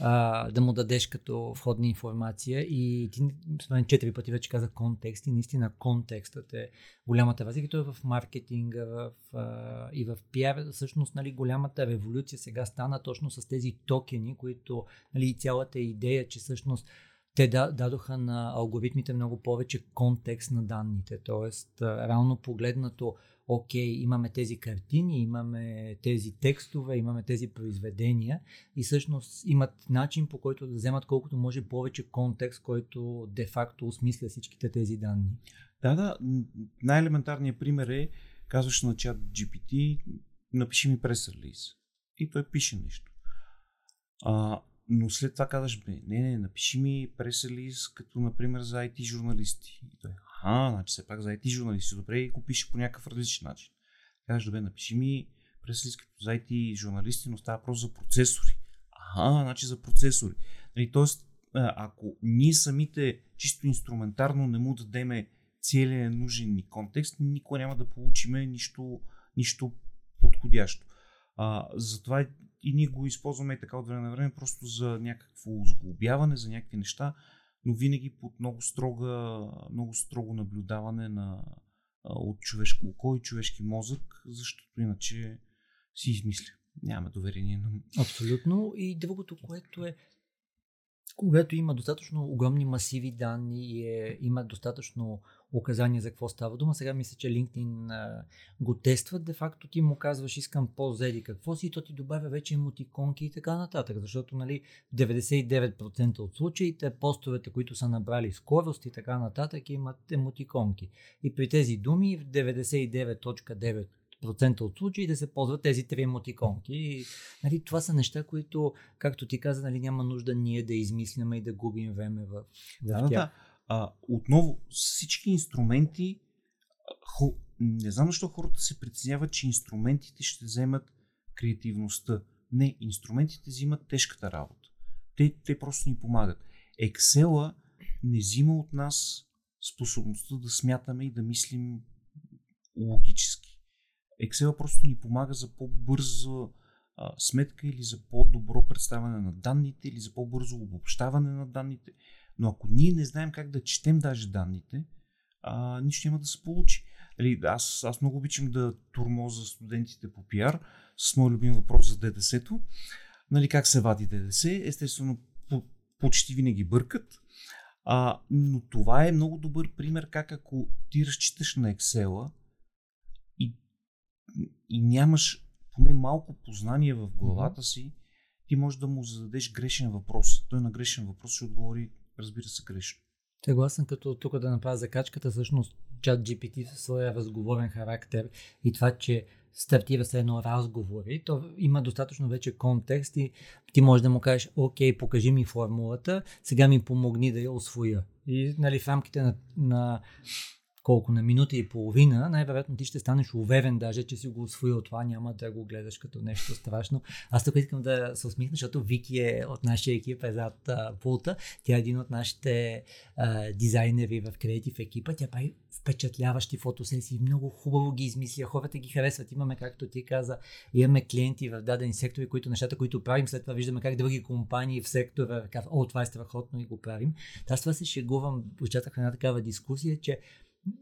а, да му дадеш като входна информация. И ти, спомен четири пъти вече каза контекст и наистина контекстът е голямата разлика. Той е в маркетинга в, а, и в пиар. Всъщност нали, голямата революция сега стана точно с тези токени, които нали, цялата идея, че всъщност те дадоха на алгоритмите много повече контекст на данните. Тоест, реално погледнато, окей, имаме тези картини, имаме тези текстове, имаме тези произведения и всъщност имат начин по който да вземат колкото може повече контекст, който де-факто осмисля всичките тези данни. Да, да. Най-елементарният пример е, казваш на чат GPT, напиши ми прес-релиз. И той пише нещо. А, но след това казваш, не, не, напиши ми прес-релиз, като например за IT журналисти. И той, а, значи все пак за IT журналисти, добре, и го пише по някакъв различен начин. Казваш, добре, напиши ми прес-релиз като за IT журналисти, но става просто за процесори. Ага, значи за процесори. Нали, тоест, ако ние самите чисто инструментарно не му дадеме целият нужен ни контекст, никога няма да получиме нищо, нищо подходящо. А, затова и ние го използваме така от време на време, просто за някакво сглобяване, за някакви неща, но винаги под много, строга, много строго наблюдаване на, от човешко око и човешки мозък, защото иначе си измисля. Нямаме доверение на... Абсолютно. И другото, което е когато има достатъчно огромни масиви данни и е, има достатъчно указания за какво става дума, сега мисля, че LinkedIn а, го тестват, де факто ти му казваш искам по-зели какво си и то ти добавя вече емотиконки и така нататък, защото нали, 99% от случаите постовете, които са набрали скорост и така нататък имат емотиконки. И при тези думи в 99.9 процента от случаи да се ползват тези три емотиконки. И, нали, това са неща, които, както ти каза, нали, няма нужда ние да измисляме и да губим време в, в да, тях. Да, а, отново, всички инструменти, хо, не знам защо хората се притесняват, че инструментите ще вземат креативността. Не, инструментите взимат тежката работа. Те, те просто ни помагат. Excel не взима от нас способността да смятаме и да мислим логически. Excel просто ни помага за по-бърза сметка или за по-добро представяне на данните или за по-бързо обобщаване на данните. Но ако ние не знаем как да четем даже данните, а, нищо няма да се получи. Нали, аз, аз много обичам да турмоза студентите по пиар с моят любим въпрос за ДДС-то. Нали, как се вади ДДС? Естествено, по, почти винаги бъркат. А, но това е много добър пример как ако ти разчиташ на Excel и нямаш поне малко познание в главата си, ти можеш да му зададеш грешен въпрос. Той на грешен въпрос ще отговори, разбира се, грешно. Съгласен, като тук да направя закачката, всъщност чат GPT със своя разговорен характер и това, че стартира се едно разговори, то има достатъчно вече контекст и ти можеш да му кажеш, окей, покажи ми формулата, сега ми помогни да я освоя. И нали, в рамките на, на колко на минута и половина, най-вероятно ти ще станеш уверен даже, че си го освоил това, няма да го гледаш като нещо страшно. Аз тук искам да се усмихна, защото Вики е от нашия екип е зад а, пулта. Тя е един от нашите а, дизайнери в креатив екипа. Тя прави впечатляващи фотосесии, много хубаво ги измисля, хората ги харесват. Имаме, както ти каза, имаме клиенти в дадени сектори, които нещата, които правим, след това виждаме как други компании в сектора казват, о, това е страхотно и го правим. Аз това се шегувам, участвах в една такава дискусия, че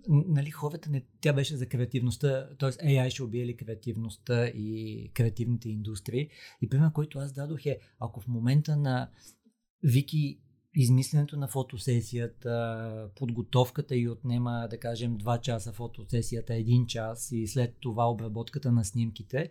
нали, хората не, тя беше за креативността, т.е. AI ще убие ли креативността и креативните индустрии. И пример, който аз дадох е, ако в момента на Вики измисленето на фотосесията, подготовката и отнема, да кажем, 2 часа фотосесията, 1 час и след това обработката на снимките,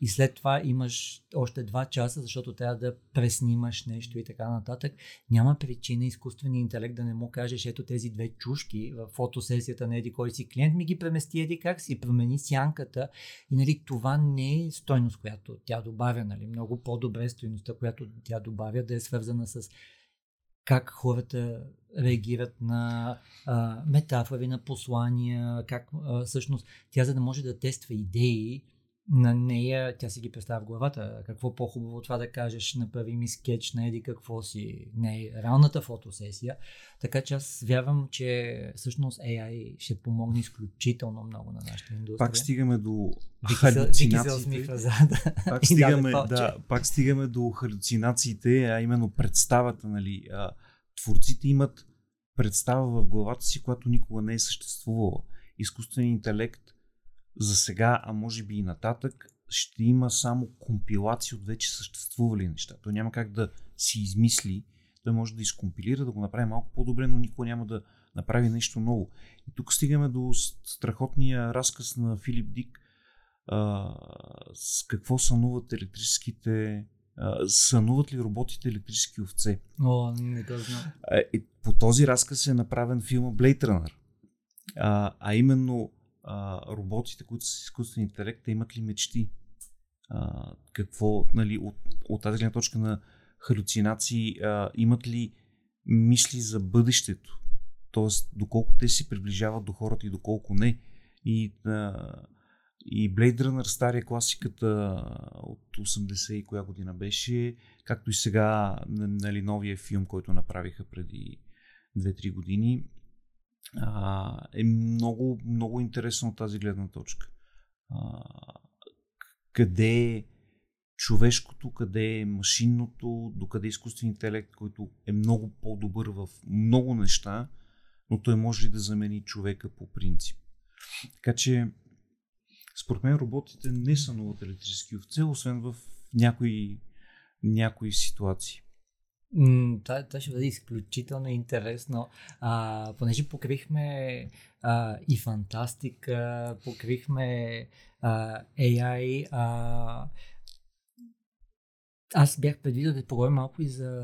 и след това имаш още два часа, защото трябва да преснимаш нещо и така нататък. Няма причина изкуственият интелект да не му кажеш, ето тези две чушки в фотосесията на еди кой си клиент ми ги премести еди как си, промени сянката и нали, това не е стойност, която тя добавя. Нали. Много по-добре стойността, която тя добавя да е свързана с как хората реагират на а, метафори, на послания, как а, всъщност тя за да може да тества идеи, на нея, тя си ги представя в главата. Какво по-хубаво това да кажеш, направи ми скетч на еди какво си, не е реалната фотосесия. Така че аз вярвам, че всъщност AI ще помогне изключително много на нашата индустрия. Пак стигаме до халюцинациите. Пак стигаме, да, пак стигаме до халюцинациите, а именно представата, нали. А, творците имат представа в главата си, която никога не е съществувала. Изкуственият интелект за сега, а може би и нататък, ще има само компилации от вече съществували неща. Той няма как да си измисли, той може да изкомпилира, да го направи малко по-добре, но никога няма да направи нещо ново. И тук стигаме до страхотния разказ на Филип Дик а, с какво сънуват електрическите а, сънуват ли роботите електрически овце? О, не го знам. И по този разказ е направен филма Blade Runner. А, а именно а, роботите, които са с изкуствен интелект, те имат ли мечти? А, какво, нали, от, от тази гледна точка на халюцинации, а, имат ли мисли за бъдещето? Тоест, доколко те се приближават до хората и доколко не. И, а, и Blade Runner, стария класиката от 80 и коя година беше, както и сега нали, новия филм, който направиха преди 2-3 години, а, е много, много интересно от тази гледна точка. А, къде е човешкото, къде е машинното, докъде е изкуствен интелект, който е много по-добър в много неща, но той може ли да замени човека по принцип. Така че, според мен, роботите не са новата електрически овце, освен в някои, някои ситуации. Това, това ще бъде изключително интересно, а, понеже покрихме а, и фантастика, покрихме а, AI. А, аз бях предвидил да поговорим малко и за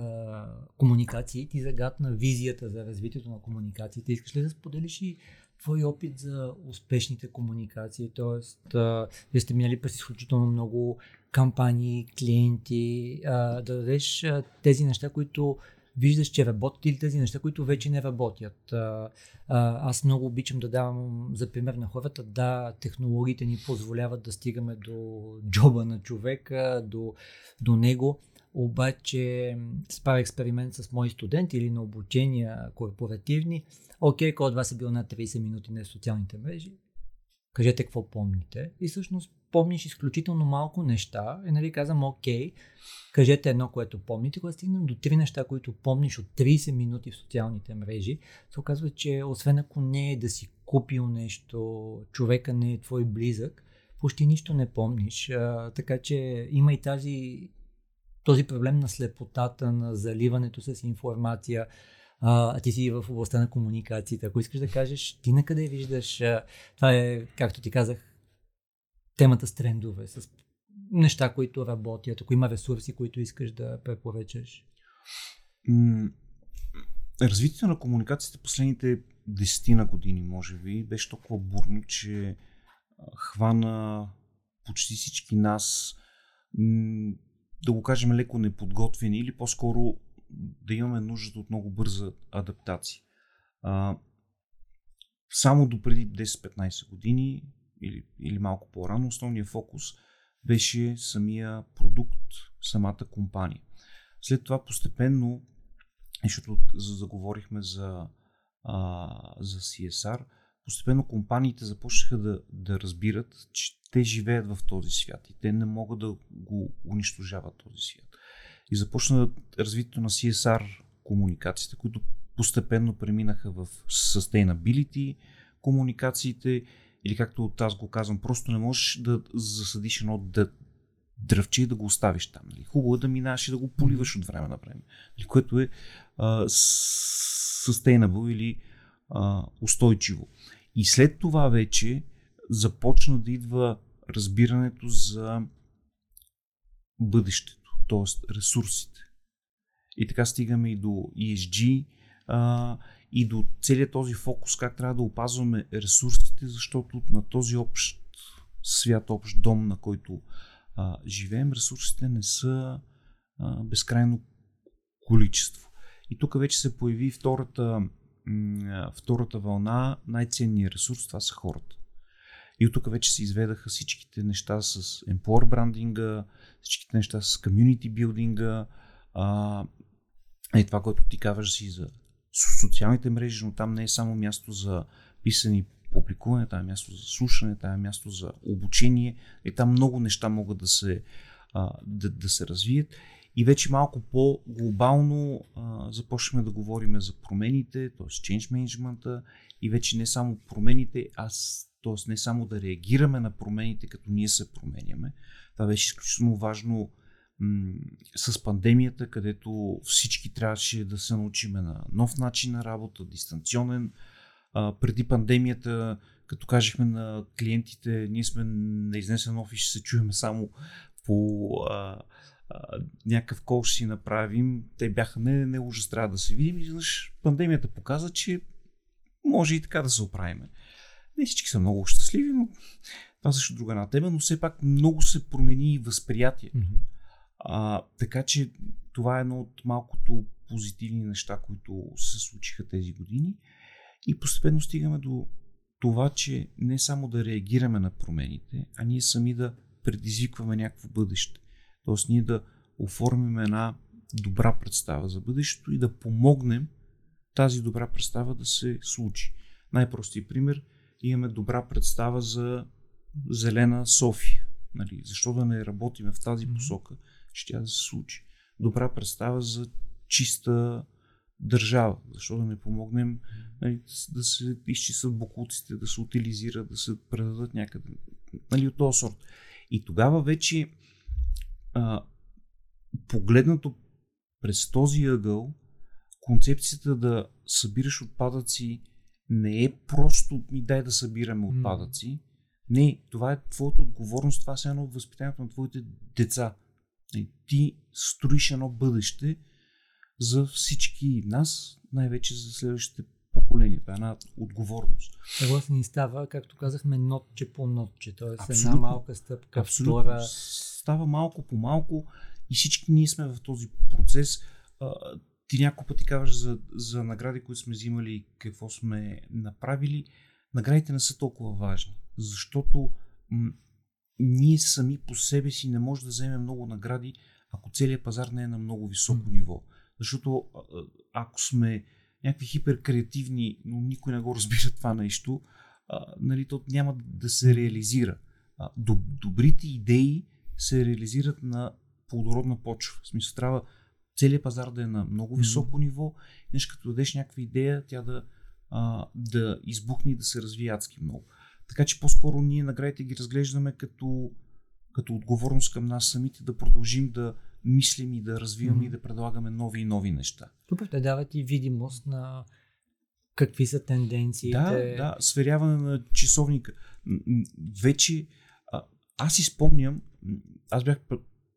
комуникации. Ти загадна визията за развитието на комуникациите. Искаш ли да споделиш и твой опит за успешните комуникации? Тоест, а, вие сте минали през изключително много кампании, клиенти, а, да дадеш а, тези неща, които виждаш, че работят или тези неща, които вече не работят. А, а, аз много обичам да давам за пример на хората, да, технологиите ни позволяват да стигаме до джоба на човека, до, до него, обаче правя експеримент с мои студенти или на обучения корпоративни. Окей, кой от вас е бил на 30 минути на социалните мрежи? Кажете какво помните. И всъщност помниш изключително малко неща, и нали казвам, окей, кажете едно, което помните, когато стигнем до три неща, които помниш от 30 минути в социалните мрежи, се оказва, че освен ако не е да си купил нещо, човека не е твой близък, почти нищо не помниш. А, така че има и тази, този проблем на слепотата, на заливането с информация, а, ти си в областта на комуникациите. Ако искаш да кажеш, ти на къде виждаш, а, това е, както ти казах, темата с трендове, с неща, които работят, ако има ресурси, които искаш да препоръчаш? Развитието на комуникацията последните десетина години, може би, беше толкова бурно, че хвана почти всички нас, да го кажем леко неподготвени или по-скоро да имаме нужда от много бърза адаптация. само до преди 10-15 години или, или малко по-рано, основният фокус беше самия продукт, самата компания. След това постепенно, защото заговорихме за, а, за CSR, постепенно компаниите започнаха да, да разбират, че те живеят в този свят и те не могат да го унищожават този свят. И започна развитието на CSR комуникациите, които постепенно преминаха в sustainability комуникациите или както аз го казвам, просто не можеш да засадиш едно да, дръвче и да го оставиш там. Нали? Хубаво е да минаш и да го поливаш от време на време. Нали? Което е а, sustainable или а, устойчиво. И след това вече започна да идва разбирането за бъдещето, т.е. ресурсите. И така стигаме и до ESG а, и до целият този фокус, как трябва да опазваме ресурсите, защото на този общ свят, общ дом, на който а, живеем, ресурсите не са а, безкрайно количество. И тук вече се появи втората, м- втората вълна, най-ценният ресурс, това са хората. И от тук вече се изведаха всичките неща с employer брандинга, всичките неща с community билдинга, а, и това, което ти казваш си за социалните мрежи, но там не е само място за писане публикуване, там е място за слушане, там е място за обучение и там много неща могат да се, а, да, да се развият. И вече малко по-глобално започваме да говорим за промените, т.е. change management и вече не само промените, а т.е. не само да реагираме на промените, като ние се променяме. Това беше изключително важно м- с пандемията, където всички трябваше да се научиме на нов начин на работа, дистанционен. А, преди пандемията, като кажехме на клиентите, ние сме на изнесен офис, ще се чуем само по а, а, някакъв кол ще си направим. Те бяха, не, не, ужас, трябва да се видим. И знаеш, пандемията показа, че може и така да се оправиме. Не всички са много щастливи, но това също друга една тема, но все пак много се промени възприятие. Mm-hmm. А, така че това е едно от малкото позитивни неща, които се случиха тези години. И постепенно стигаме до това, че не само да реагираме на промените, а ние сами да предизвикваме някакво бъдеще. Тоест ние да оформим една добра представа за бъдещето и да помогнем тази добра представа да се случи. Най-простият пример имаме добра представа за зелена София. Нали? Защо да не работиме в тази посока, ще тя да се случи. Добра представа за чиста държава. Защо да не помогнем нали, да се изчистят бокуците, да се утилизират, да се предадат някъде. Нали, от този сорт. И тогава вече а, погледнато през този ъгъл, концепцията да събираш отпадъци не е просто ми дай да събираме отпадъци. Не, това е твоята отговорност, това е едно от възпитанието на твоите деца. Ти строиш едно бъдеще за всички нас, най-вече за следващите поколения. Това е една отговорност. Съгласен и става, както казахме, нотче по нотче. Тоест една малка стъпка, Абсолютно. втора. Става малко по малко и всички ние сме в този процес. Ти няколко пъти казваш за, за награди, които сме взимали, какво сме направили. Наградите не са толкова важни, защото м- ние сами по себе си не можем да вземем много награди, ако целият пазар не е на много високо mm. ниво. Защото ако сме някакви хиперкреативни, но никой не го разбира това нещо, а, нали, то няма да се реализира. А, добрите идеи се реализират на плодородна почва. В смисъл трябва целият пазар да е на много високо ниво. Нещо като дадеш някаква идея, тя да, а, да избухне и да се развие адски много. Така че по-скоро ние наградите ги разглеждаме като, като отговорност към нас самите да продължим да мислим и да развиваме mm-hmm. и да предлагаме нови и нови неща. Тук те дават и видимост на какви са тенденциите. Да, да, сверяване на часовника. Вече а, аз си спомням, аз бях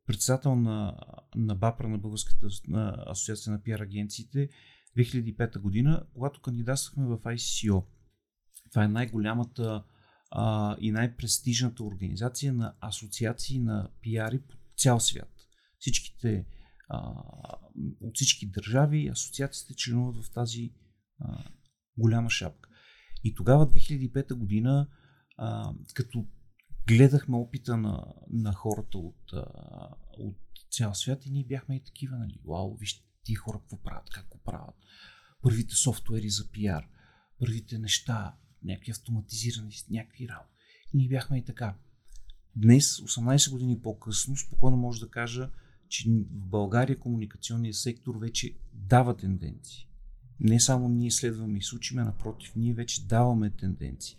председател на, на БАПРА, на Българската на асоциация на пиар агенциите 2005 година, когато кандидатствахме в ICO. Това е най-голямата а, и най-престижната организация на асоциации на пиари по цял свят. Всичките а, от всички държави асоциациите членуват в тази а, голяма шапка. И тогава, 2005 година, а, като гледахме опита на, на хората от, от цял свят и ние бяхме и такива, нали, вау, вижте ти хора какво правят, как го правят. Първите софтуери за пиар, първите неща, някакви автоматизирани, някакви работи. Ние бяхме и така. Днес, 18 години по-късно, спокойно може да кажа, че в България комуникационният сектор вече дава тенденции. Не само ние следваме и случиме, напротив, ние вече даваме тенденции.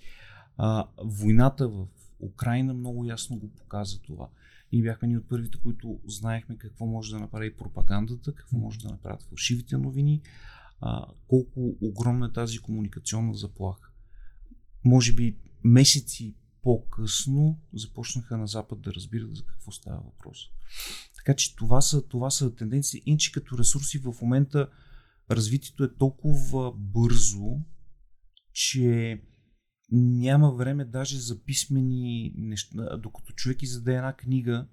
А, войната в Украина много ясно го показа това. Ние бяхме ни от първите, които знаехме какво може да направи пропагандата, какво може да направят фалшивите новини, а, колко огромна е тази комуникационна заплаха може би месеци по-късно започнаха на Запад да разбират за какво става въпрос. Така че това са, това са тенденции. Инче като ресурси в момента развитието е толкова бързо, че няма време даже за писмени неща. Докато човек издаде една книга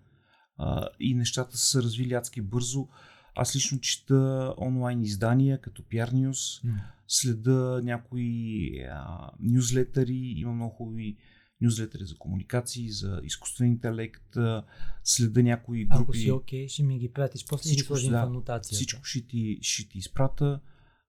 а, и нещата са развили адски бързо, аз лично чета онлайн издания като PR News, mm. следа някои а, нюзлетъри, има много хубави нюзлетъри за комуникации, за изкуствен интелект, следа някои групи. Ако си окей, okay, ще ми ги пратиш, после всичко, ги сложим да, в анотацията. Всичко ще ти, ще ти изпрата,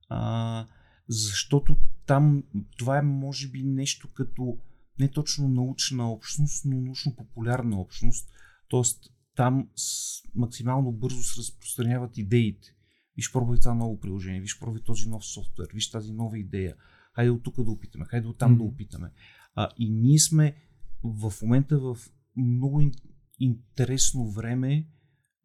а, защото там това е може би нещо като не точно научна общност, но научно-популярна общност. Тоест там с, максимално бързо се разпространяват идеите. Виж, пробвай това ново приложение, виж, пробвай този нов софтуер, виж тази нова идея. Хайде от тук да опитаме, хайде от там mm-hmm. да опитаме. А, и ние сме в момента в много интересно време,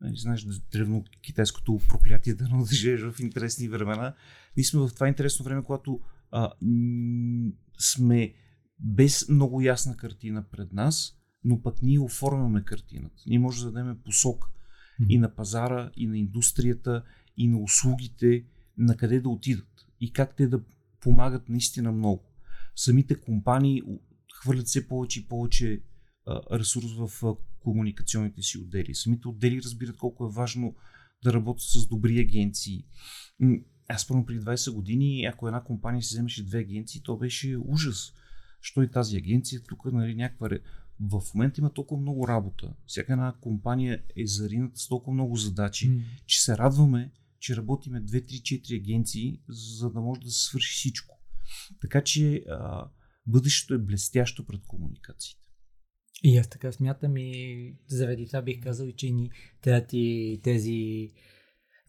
нали, знаеш, древно китайското проклятие да не живееш в интересни времена. Ние сме в това интересно време, когато а, м- сме без много ясна картина пред нас, но пък ние оформяме картината. Ние може да дадем посок mm-hmm. и на пазара, и на индустрията, и на услугите, на къде да отидат и как те да помагат наистина много. Самите компании хвърлят все повече и повече ресурс в комуникационните си отдели. Самите отдели разбират колко е важно да работят с добри агенции. Аз първо преди 20 години, ако една компания си вземеше две агенции, то беше ужас. Що и тази агенция, тук нали, някаква в момента има толкова много работа. Всяка една компания е зарината с толкова много задачи, mm. че се радваме, че работиме 2-3-4 агенции, за да може да се свърши всичко. Така че а, бъдещето е блестящо пред комуникациите. И аз така смятам и заради това бих казал, че ни трябва и тези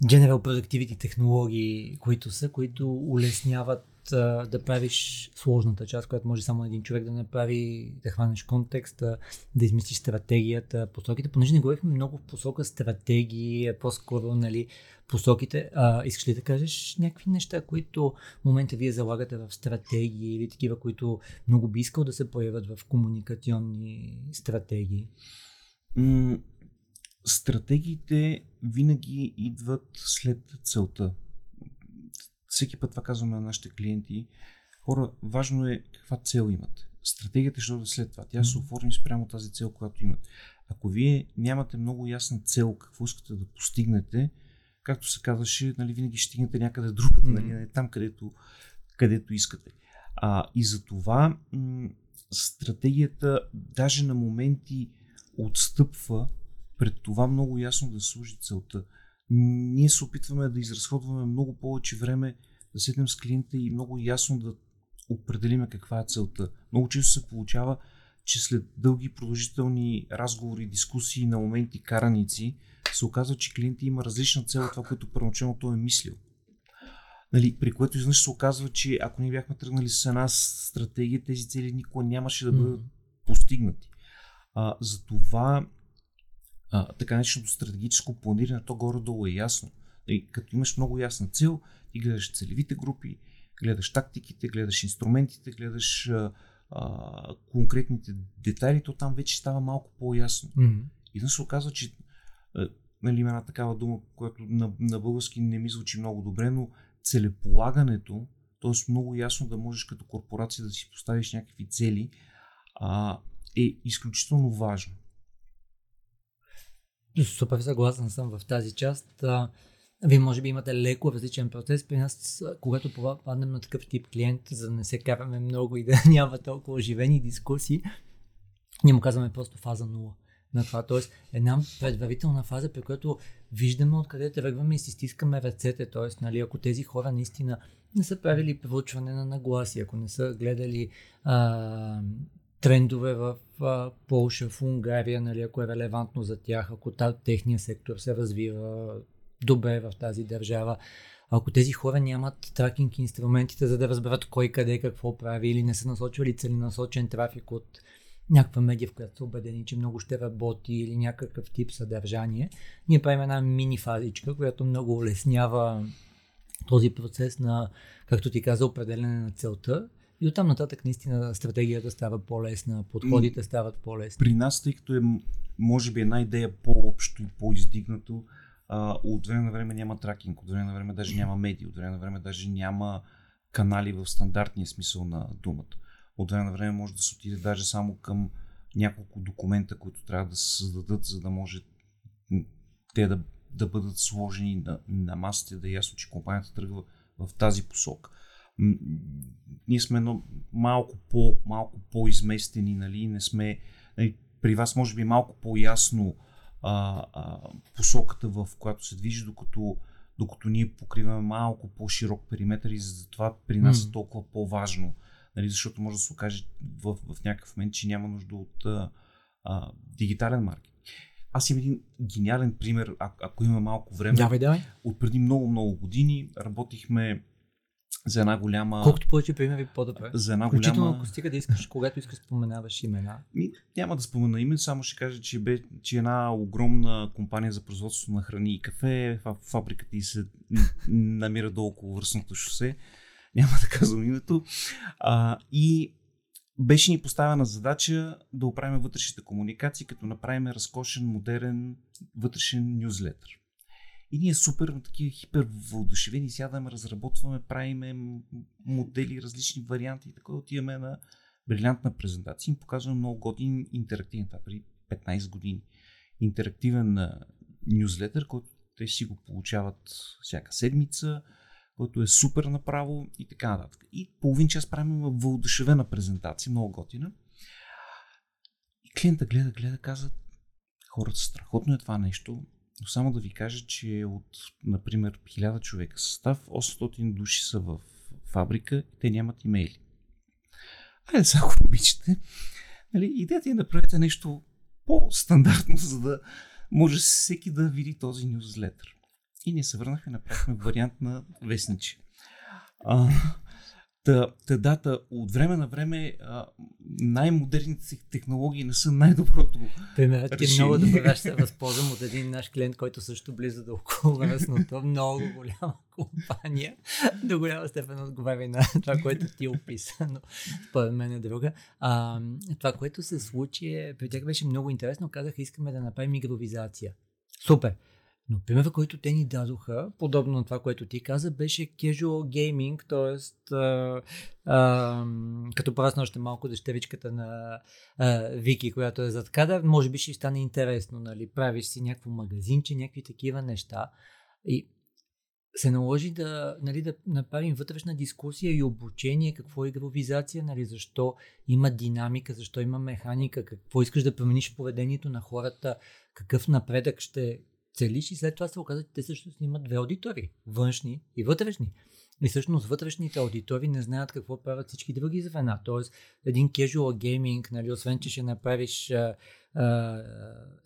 General Productivity технологии, които са, които улесняват да правиш сложната част, която може само един човек да направи, да хванеш контекста, да измислиш стратегията, посоките, понеже не говорихме много в посока стратегии, по-скоро нали, посоките. А, искаш ли да кажеш някакви неща, които в момента вие залагате в стратегии или такива, които много би искал да се появят в комуникационни стратегии? стратегиите винаги идват след целта всеки път това казваме на нашите клиенти, хора, важно е каква цел имат. Стратегията ще дойде след това. Тя се оформи спрямо тази цел, която имат. Ако вие нямате много ясна цел, какво искате да постигнете, както се казваше, нали, винаги ще стигнете някъде другаде, нали, не там, където, където искате. А, и за това м- стратегията даже на моменти отстъпва пред това много ясно да служи целта ние се опитваме да изразходваме много повече време да седнем с клиента и много ясно да определиме каква е целта. Много често се получава, че след дълги продължителни разговори, дискусии, на моменти караници, се оказва, че клиентът има различна цел от това, което първоначално той е мислил. Нали, при което изведнъж се оказва, че ако ние бяхме тръгнали с една стратегия, тези цели никога нямаше да бъдат постигнати. А, затова а, така нареченото стратегическо планиране, то горе-долу е ясно. И като имаш много ясна цел, ти гледаш целевите групи, гледаш тактиките, гледаш инструментите, гледаш а, а, конкретните детайли, то там вече става малко по-ясно. Mm-hmm. И да се оказва, че а, нали, има една такава дума, която на, на български не ми звучи много добре, но целеполагането, т.е. много ясно да можеш като корпорация да си поставиш някакви цели, а, е изключително важно. Супер съгласен съм в тази част. Вие може би имате леко различен процес. При нас, когато попаднем на такъв тип клиент, за да не се караме много и да няма толкова оживени дискусии, ние му казваме просто фаза 0 на това. Тоест, една предварителна фаза, при която виждаме откъде тръгваме и си стискаме ръцете. Тоест, нали, ако тези хора наистина не са правили проучване на нагласи, ако не са гледали а, трендове в Полша, в Унгария, нали, ако е релевантно за тях, ако техния сектор се развива добре в тази държава. Ако тези хора нямат тракинг инструментите, за да разберат кой къде какво прави или не са насочвали целенасочен трафик от някаква медия, в която са убедени, че много ще работи или някакъв тип съдържание, ние правим една мини фазичка, която много улеснява този процес на, както ти каза, определене на целта И оттам нататък наистина стратегията става по-лесна, подходите стават по-лесни. При нас, тъй като е, може би, една идея по-общо и по-издигнато, а, от време на време няма тракинг, от време на време даже няма медии, от време на време даже няма канали в стандартния смисъл на думата. От време на време може да се отиде даже само към няколко документа, които трябва да се създадат, за да може те да, да бъдат сложени на, на масата, да е ясно, че компанията тръгва в тази посока. Ние сме едно малко, по, малко по-изместени, нали? не сме, нали, при вас може би малко по-ясно а, а, посоката, в която се движи, докато, докато ние покриваме малко по-широк периметр и затова при нас mm. е толкова по-важно. Нали, защото може да се окаже в, в някакъв момент, че няма нужда от а, а, дигитален маркет. Аз имам един гениален пример, а, ако има малко време. Давай, давай. От преди много-много години работихме за една голяма... Колкото повече примери, по-добре. За една Включително, голяма... ако стига да искаш, когато искаш споменаваш имена. Ми, няма да спомена име, само ще кажа, че, бе, че една огромна компания за производство на храни и кафе, фабриката и се намира долу около връзното шосе, няма да казвам името, а, и беше ни поставена задача да оправим вътрешните комуникации, като направим разкошен, модерен вътрешен нюзлетър. И ние супер такива хипер въодушевени сядаме, разработваме, правиме модели, различни варианти и така отиваме на брилянтна презентация. Им показваме много годин интерактивен, това преди 15 години. Интерактивен нюзлетър, който те си го получават всяка седмица, който е супер направо и така нататък. И половин час правим въодушевена презентация, много готина. И клиента гледа, гледа, каза, хората страхотно е това нещо, но само да ви кажа, че от, например, 1000 човека състав, 800 души са в фабрика и те нямат имейли. Хайде, сега, ако обичате, нали, е да правите нещо по-стандартно, за да може всеки да види този нюзлетър. И ние се върнахме, направихме вариант на вестниче. А, Та, та дата, от време на време а, най-модерните технологии не са най-доброто ти е много добре. Аз се възползвам от един наш клиент, който също близо до около връзното, много голяма компания. До голяма степен отговаря на това, което ти описа, но според мен е друга. А, това, което се случи, е, при тях беше много интересно. Казаха, искаме да направим игровизация. Супер! Но примера, който те ни дадоха, подобно на това, което ти каза, беше casual gaming, т.е. като прасна още малко дъщеричката на а, Вики, която е зад кадър, може би ще стане интересно, нали? Правиш си някакво магазинче, някакви такива неща. И се наложи да, нали, да направим вътрешна дискусия и обучение, какво е игровизация, нали, защо има динамика, защо има механика, какво искаш да промениш поведението на хората, какъв напредък ще целиш и след това се оказа, че те също снимат две аудитории, външни и вътрешни. И всъщност вътрешните аудитори не знаят какво правят всички други звена. Тоест, един casual gaming, нали, освен че ще направиш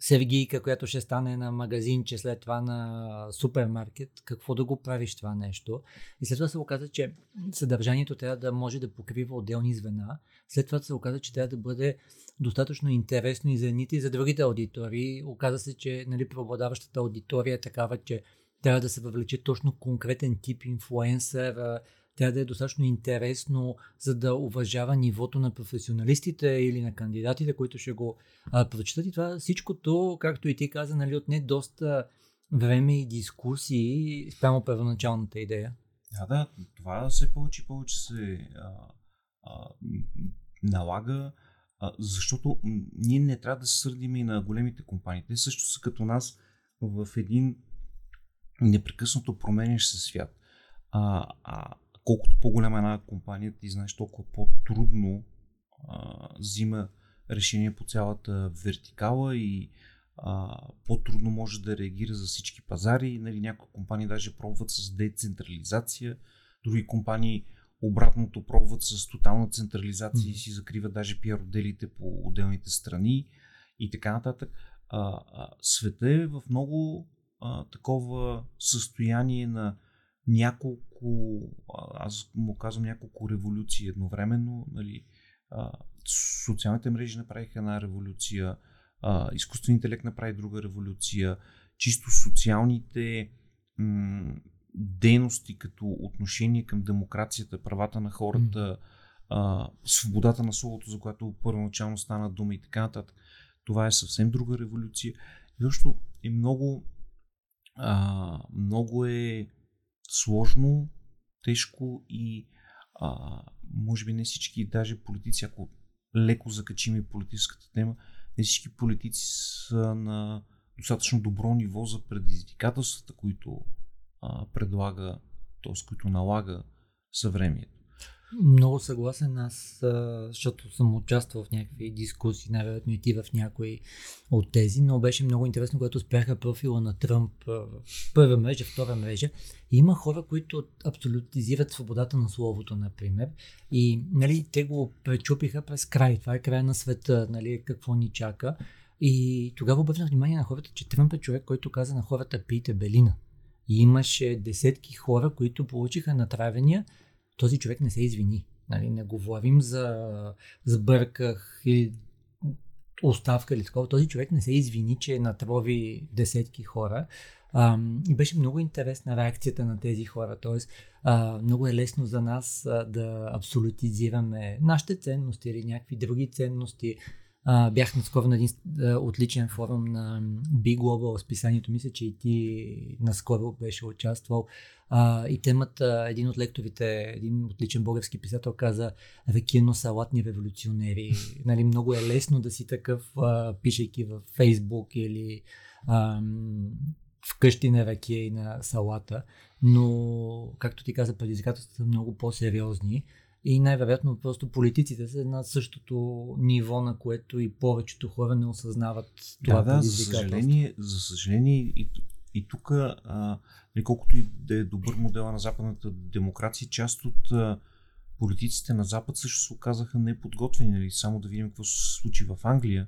Сергийка, която ще стане на магазинче, след това на супермаркет, какво да го правиш това нещо. И след това се оказа, че съдържанието трябва да може да покрива отделни звена. След това се оказа, че трябва да бъде достатъчно интересно и за едните и за другите аудитории. Оказа се, че нали, преобладаващата аудитория е такава, че трябва да се въвлече точно конкретен тип инфлуенсър, трябва да е достатъчно интересно, за да уважава нивото на професионалистите или на кандидатите, които ще го а, прочитат. И това всичкото, както и ти каза, нали, отне доста време и дискусии спрямо първоначалната идея. Да, да, това все повече повече се а, а, налага, а, защото ние не трябва да се сърдим и на големите компании. Те също са като нас в един непрекъснато променящ се свят. А, а колкото по-голяма една компания, ти знаеш, толкова по-трудно а, взима решение по цялата вертикала и а, по-трудно може да реагира за всички пазари. Нали, някои компании даже пробват с децентрализация, други компании обратното пробват с тотална централизация mm-hmm. и си закриват даже пиар отделите по отделните страни и така нататък. А, а, света е в много а, такова състояние на няколко, аз му казвам няколко революции едновременно. Нали, а, социалните мрежи направиха една революция, а, изкуствен интелект направи друга революция, чисто социалните м- дейности като отношение към демокрацията, правата на хората, а, свободата на словото, за която първоначално стана дума и така нататък. Това е съвсем друга революция. Защото е много, а, много е сложно, тежко и а, може би не всички, даже политици, ако леко закачим и политическата тема, не всички политици са на достатъчно добро ниво за предизвикателствата, които а, предлага, т.е. които налага съвремието. Много съгласен аз, защото съм участвал в някакви дискусии, най-вероятно и ти в някои от тези, но беше много интересно, когато спряха профила на Тръмп в първа мрежа, втора мрежа. Има хора, които абсолютизират свободата на словото, например. И нали, те го пречупиха през край. Това е края на света, нали, какво ни чака. И тогава обърнах внимание на хората, че Тръмп е човек, който каза на хората пийте белина. И имаше десетки хора, които получиха натравения този човек не се извини. Нали, не говорим за сбърках или оставка или такова. Този човек не се извини, че натрови десетки хора. А, и беше много интересна реакцията на тези хора. Тоест, а, много е лесно за нас а, да абсолютизираме нашите ценности или някакви други ценности. Бях наскоро на един а, отличен форум на Big Global списанието. Мисля, че и ти наскоро беше участвал. А, и темата, един от лекторите, един отличен български писател каза рекино-салатни революционери. нали, много е лесно да си такъв, а, пишейки в Фейсбук или а, вкъщи на ракия и на салата, но, както ти каза, предизвикателствата са много по-сериозни и най-вероятно просто политиците са на същото ниво, на което и повечето хора не осъзнават това да, да, за съжаление, за съжаление и, и тук, колкото и да е добър модела на западната демокрация, част от а, политиците на Запад също се оказаха неподготвени. Нали? Само да видим какво се случи в Англия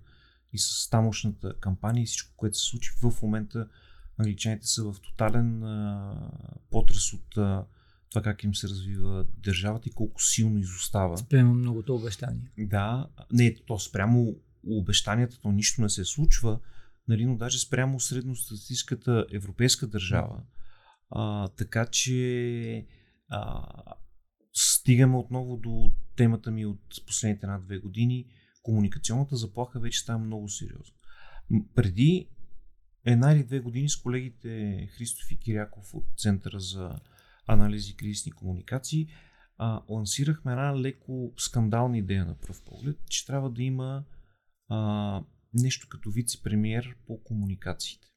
и с тамошната кампания и всичко, което се случи в момента. Англичаните са в тотален а, потрес от а, това как им се развива държавата и колко силно изостава. Спрямо многото обещания. Да, не, то спрямо обещанията, то нищо не се случва, нали, но даже спрямо средностатистическата европейска държава. А, така че а, стигаме отново до темата ми от последните една-две години. Комуникационната заплаха вече става много сериозна. Преди една или две години с колегите Христоф и Киряков от Центъра за анализи и кризисни комуникации а, лансирахме една леко скандална идея на пръв поглед, че трябва да има а, нещо като вице-премьер по комуникациите.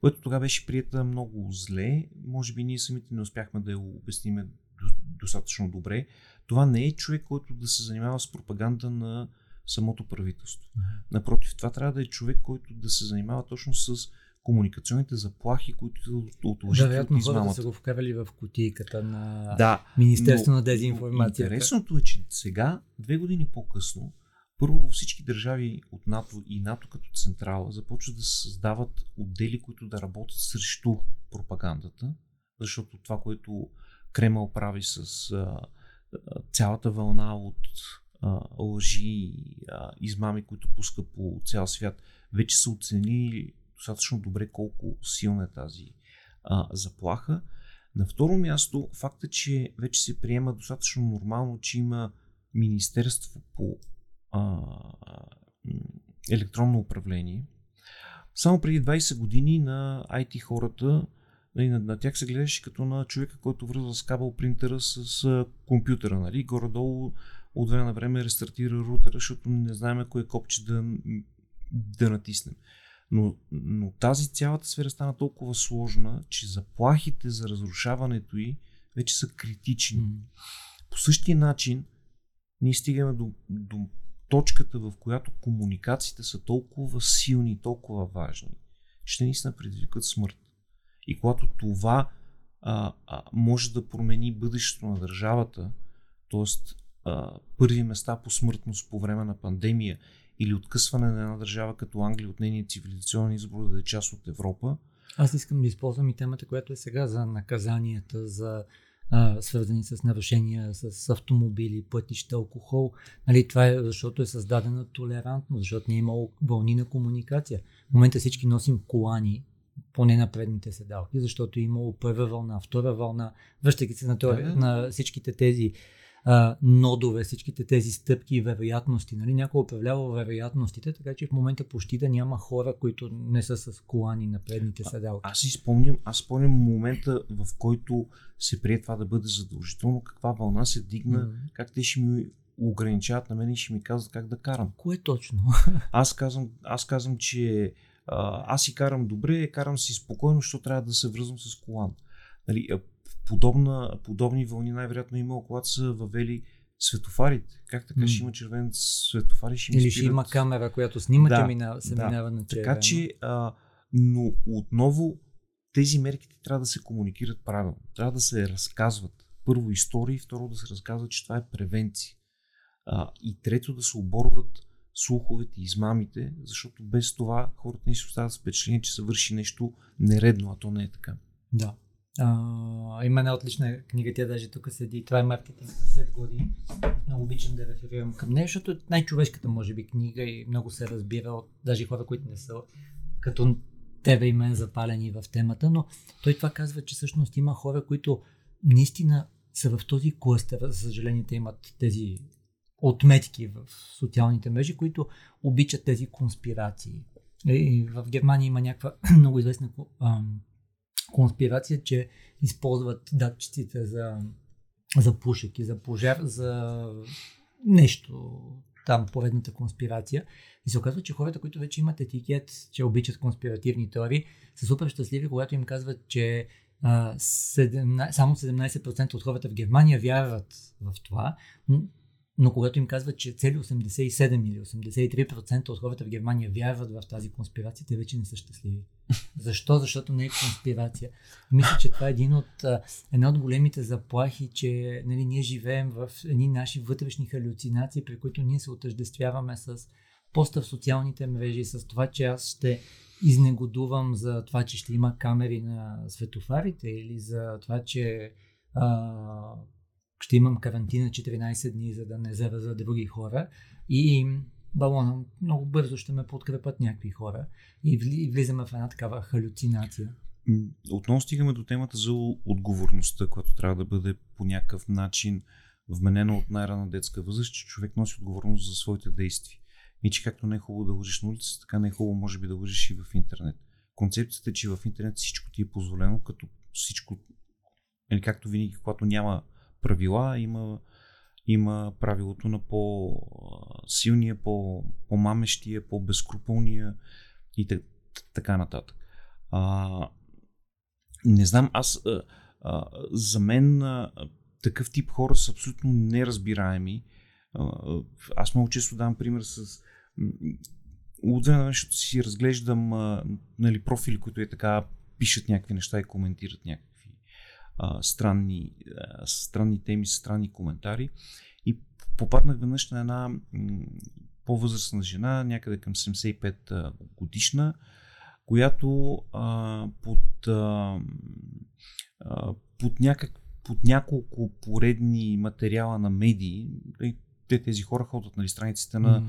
Което тогава беше прията много зле. Може би ние самите не успяхме да я обясниме достатъчно добре. Това не е човек, който да се занимава с пропаганда на самото правителство. Напротив, това трябва да е човек, който да се занимава точно с комуникационните заплахи, които от лъжите Вероятно, хората са го вкарали в кутийката на да, Министерство на дезинформацията. Интересното е, че сега, две години по-късно, първо всички държави от НАТО и НАТО като централа започват да се създават отдели, които да работят срещу пропагандата, защото това, което Кремъл прави с а, цялата вълна от а, лъжи, а, измами, които пуска по цял свят, вече са оценили достатъчно добре колко силна е тази а, заплаха. На второ място, факта, че вече се приема достатъчно нормално, че има Министерство по а, електронно управление. Само преди 20 години на IT хората, нали, на, на тях се гледаше като на човека, който връзва с кабел принтера с а, компютъра. Нали? Горе-долу от време на време рестартира рутера, защото не знаем кое копче да, да натиснем. Но, но тази цялата сфера стана толкова сложна, че заплахите за разрушаването й вече са критични. По същия начин ние стигаме до, до точката, в която комуникациите са толкова силни, толкова важни, ще наистина предизвикат смърт. И когато това а, а, може да промени бъдещето на държавата, т.е. първи места по смъртност по време на пандемия или откъсване на една държава като Англия от нейния цивилизационен избор да е част от Европа. Аз искам да използвам и темата, която е сега за наказанията, за а, свързани с нарушения с автомобили, пътища, алкохол. Нали, това е защото е създадена толерантност, защото не е имало вълни на комуникация. В момента всички носим колани, поне на предните седалки, защото е имало първа вълна, втора вълна, връщайки се на, това, да, на всичките тези а, нодове, всичките тези стъпки и вероятности. Нали? Някой управлява вероятностите, така че в момента почти да няма хора, които не са с колани на предните седалки. Аз си спомням, аз спомням момента, в който се прие това да бъде задължително, каква вълна се дигна, М. как те ще ми ограничават на мен и ще ми казват как да карам. Кое точно? Аз казвам, аз казвам че аз си карам добре, карам си спокойно, защото трябва да се връзвам с колан. Нали, подобна, подобни вълни най-вероятно имало, когато са въвели светофарите. Как така М. ще има червен светофари, ще ми Или ще има камера, която снима, Да, че мина, се да. минава на червено. Така че, а, но отново тези мерки трябва да се комуникират правилно. Трябва да се разказват. Първо истории, второ да се разказва, че това е превенция. А, и трето да се оборват слуховете и измамите, защото без това хората не си остават с впечатление, че се върши нещо нередно, а то не е така. Да. Има една отлична книга, тя даже тук седи. Това е маркетинг на след години. Много обичам да реферирам към нея, защото най-човешката, може би, книга и много се разбира от даже хора, които не са като тебе и мен запалени в темата, но той това казва, че всъщност има хора, които наистина са в този клъстер, за съжаление те имат тези отметки в социалните мрежи, които обичат тези конспирации. И в Германия има някаква много известна конспирация, че използват датчиците за, за пушек и за пожар, за нещо там, поредната конспирация. И се оказва, че хората, които вече имат етикет, че обичат конспиративни теории, са супер щастливи, когато им казват, че а, 17, само 17% от хората в Германия вярват в това, но когато им казват, че цели 87 или 83% от хората в Германия вярват в тази конспирация, те вече не са щастливи. Защо? Защото не е конспирация. Мисля, че това е един от, една от големите заплахи, че нали, ние живеем в едни наши вътрешни халюцинации, при които ние се отъждествяваме с поста в социалните мрежи, с това, че аз ще изнегодувам за това, че ще има камери на светофарите или за това, че а, ще имам карантина 14 дни, за да не зараза други хора. И балона много бързо ще ме подкрепят някакви хора. И вли- влизаме в една такава халюцинация. Отново стигаме до темата за отговорността, която трябва да бъде по някакъв начин вменена от най-рана детска възраст, че човек носи отговорност за своите действия. И че както не е хубаво да лъжиш на улицата, така не е хубаво може би да лъжиш и в интернет. Концепцията е, че в интернет всичко ти е позволено, като всичко, или както винаги, когато няма правила, има, има правилото на по-силния, по- по-мамещия, по-безкруполния и така нататък. А, не знам, аз а, а, за мен а, такъв тип хора са абсолютно неразбираеми. А, аз много често давам пример с м, от време си разглеждам а, нали, профили, които е така пишат някакви неща и коментират някакви а, странни, а, странни теми, странни коментари. И попаднах веднъж на една м, по-възрастна жена, някъде към 75 а, годишна, която а, под, а, под, някак, под няколко поредни материала на медии, и те тези хора ходят нали, страниците на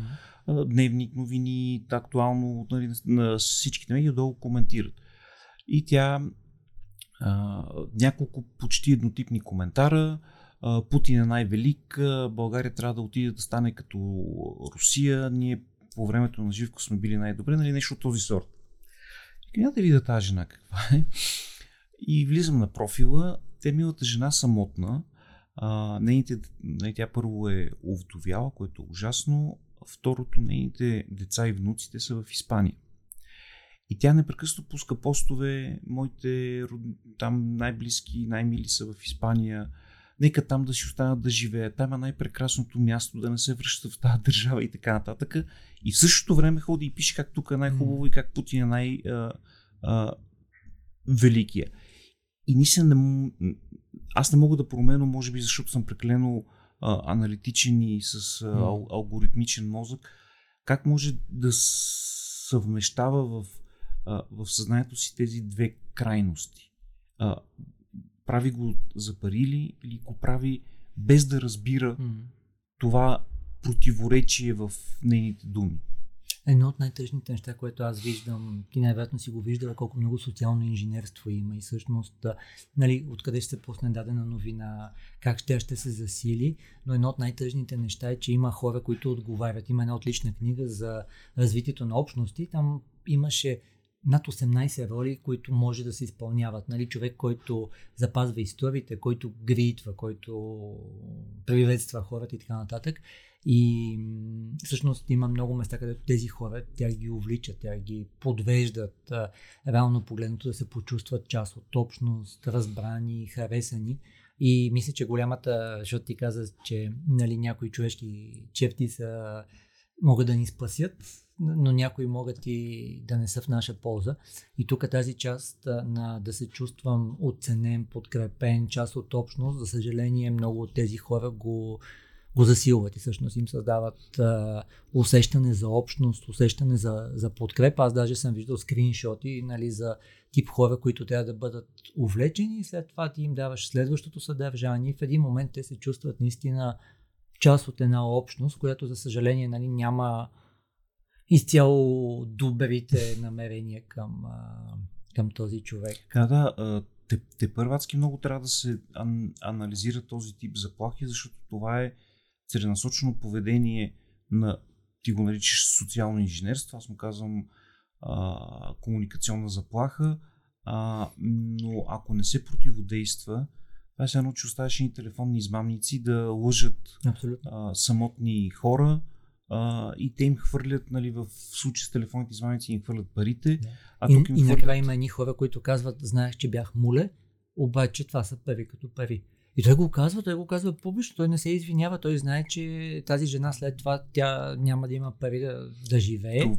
а, дневник, новини, актуално, нали, на всичките медии долу коментират. И тя няколко почти еднотипни коментара. Путин е най-велик, България трябва да отиде да стане като Русия, ние по времето на Живко сме били най-добре, нали нещо от този сорт. Няма да видя тази жена каква е. И влизам на профила, те милата жена самотна, нейните, не, тя първо е овдовяла, което е ужасно, второто нейните деца и внуците са в Испания. И тя непрекъснато пуска постове, моите род- там най-близки, най-мили са в Испания, нека там да си останат да живеят, там е най-прекрасното място, да не се връщат в тази държава и така нататък. И в същото време ходи и пише как тук е най-хубаво и как Путин е най-великия. И наистина не, аз не мога да променя, може би защото съм прекалено а, аналитичен и с а, ал, алгоритмичен мозък, как може да съвмещава в, а, в съзнанието си тези две крайности. А, прави го за пари ли, или го прави без да разбира М. това противоречие в нейните думи. едно от най-тъжните неща, което аз виждам, ти най-вероятно си го виждала, колко много социално инженерство има и всъщност, нали, откъде ще се пусне дадена новина, как ще, ще се засили, но едно от най-тъжните неща е, че има хора, които отговарят. Има една отлична книга за развитието на общности, там имаше над 18 роли, които може да се изпълняват. Нали, човек, който запазва историите, който гритва, който приветства хората и така нататък. И всъщност има много места, където тези хора, тя ги увличат, тя ги подвеждат, реално погледното да се почувстват част от общност, разбрани, харесани. И мисля, че голямата, защото ти каза, че нали, някои човешки черти са, могат да ни спасят, но някои могат и да не са в наша полза. И тук тази част на да се чувствам оценен, подкрепен, част от общност, за съжаление много от тези хора го, го засилват и всъщност им създават а, усещане за общност, усещане за, за подкрепа. Аз даже съм виждал скриншоти нали, за тип хора, които трябва да бъдат увлечени и след това ти им даваш следващото съдържание в един момент те се чувстват наистина част от една общност, която за съжаление нали, няма изцяло добрите намерения към, а, към този човек. Да, да. Те, те първацки много трябва да се ан, анализира този тип заплахи, защото това е целенасочено поведение на, ти го наричаш социално инженерство, аз му казвам а, комуникационна заплаха, а, но ако не се противодейства, това е едно, че оставяш и телефонни измамници да лъжат а, самотни хора, а, и те им хвърлят, нали, в случай с телефонните измамници им хвърлят парите. А и, тук им и хвърлят... накрая има едни хора, които казват, знаех, че бях муле, обаче това са пари като пари. И той го казва, той го казва публично, той не се извинява, той знае, че тази жена след това тя няма да има пари да, да живее. То...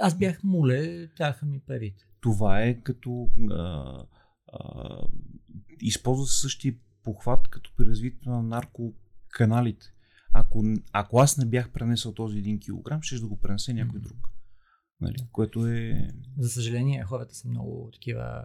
Аз бях муле, тяха ми парите. Това е като а, а, използва се същия похват като при развитието на наркоканалите. Ако, ако аз не бях пренесъл този един килограм, ще да го пренесе някой друг. Нали? Което е... За съжаление, хората са много такива...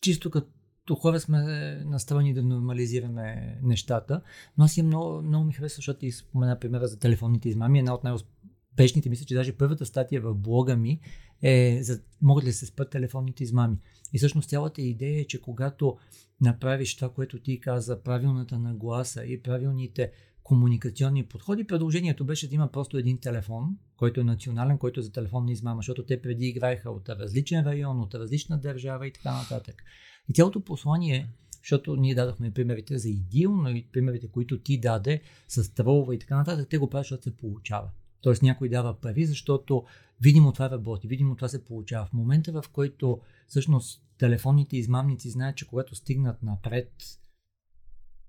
Чисто като хора сме наставени да нормализираме нещата, но аз имам много, много ми харесва, защото ти спомена примера за телефонните измами. Една от най-успешните, мисля, че даже първата статия в блога ми е за могат ли да се спят телефонните измами. И всъщност цялата идея е, че когато направиш това, което ти каза, правилната нагласа и правилните комуникационни подходи. Предложението беше да има просто един телефон, който е национален, който е за телефонна измама, защото те преди играеха от различен район, от различна държава и така нататък. И цялото послание, защото ние дадохме примерите за идил, но и примерите, които ти даде с тролва и така нататък, те го правят, защото се получава. Тоест някой дава пари, защото видимо това работи, видимо това се получава. В момента, в който всъщност телефонните измамници знаят, че когато стигнат напред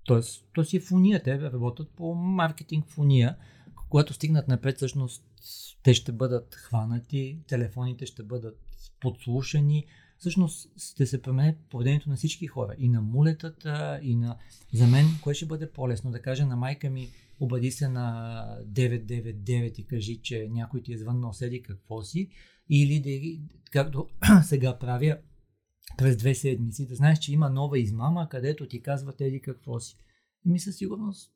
Тоест, то си е фуния. Те работят по маркетинг фуния. Когато стигнат напред, всъщност те ще бъдат хванати, телефоните ще бъдат подслушани. Всъщност ще се промени поведението на всички хора. И на мулетата, и на... За мен, кое ще бъде по-лесно? Да кажа на майка ми, обади се на 999 и кажи, че някой ти е звъннал, седи какво си. Или да, както сега правя, през две седмици, да знаеш, че има нова измама, където ти казват еди какво си. И ми със сигурност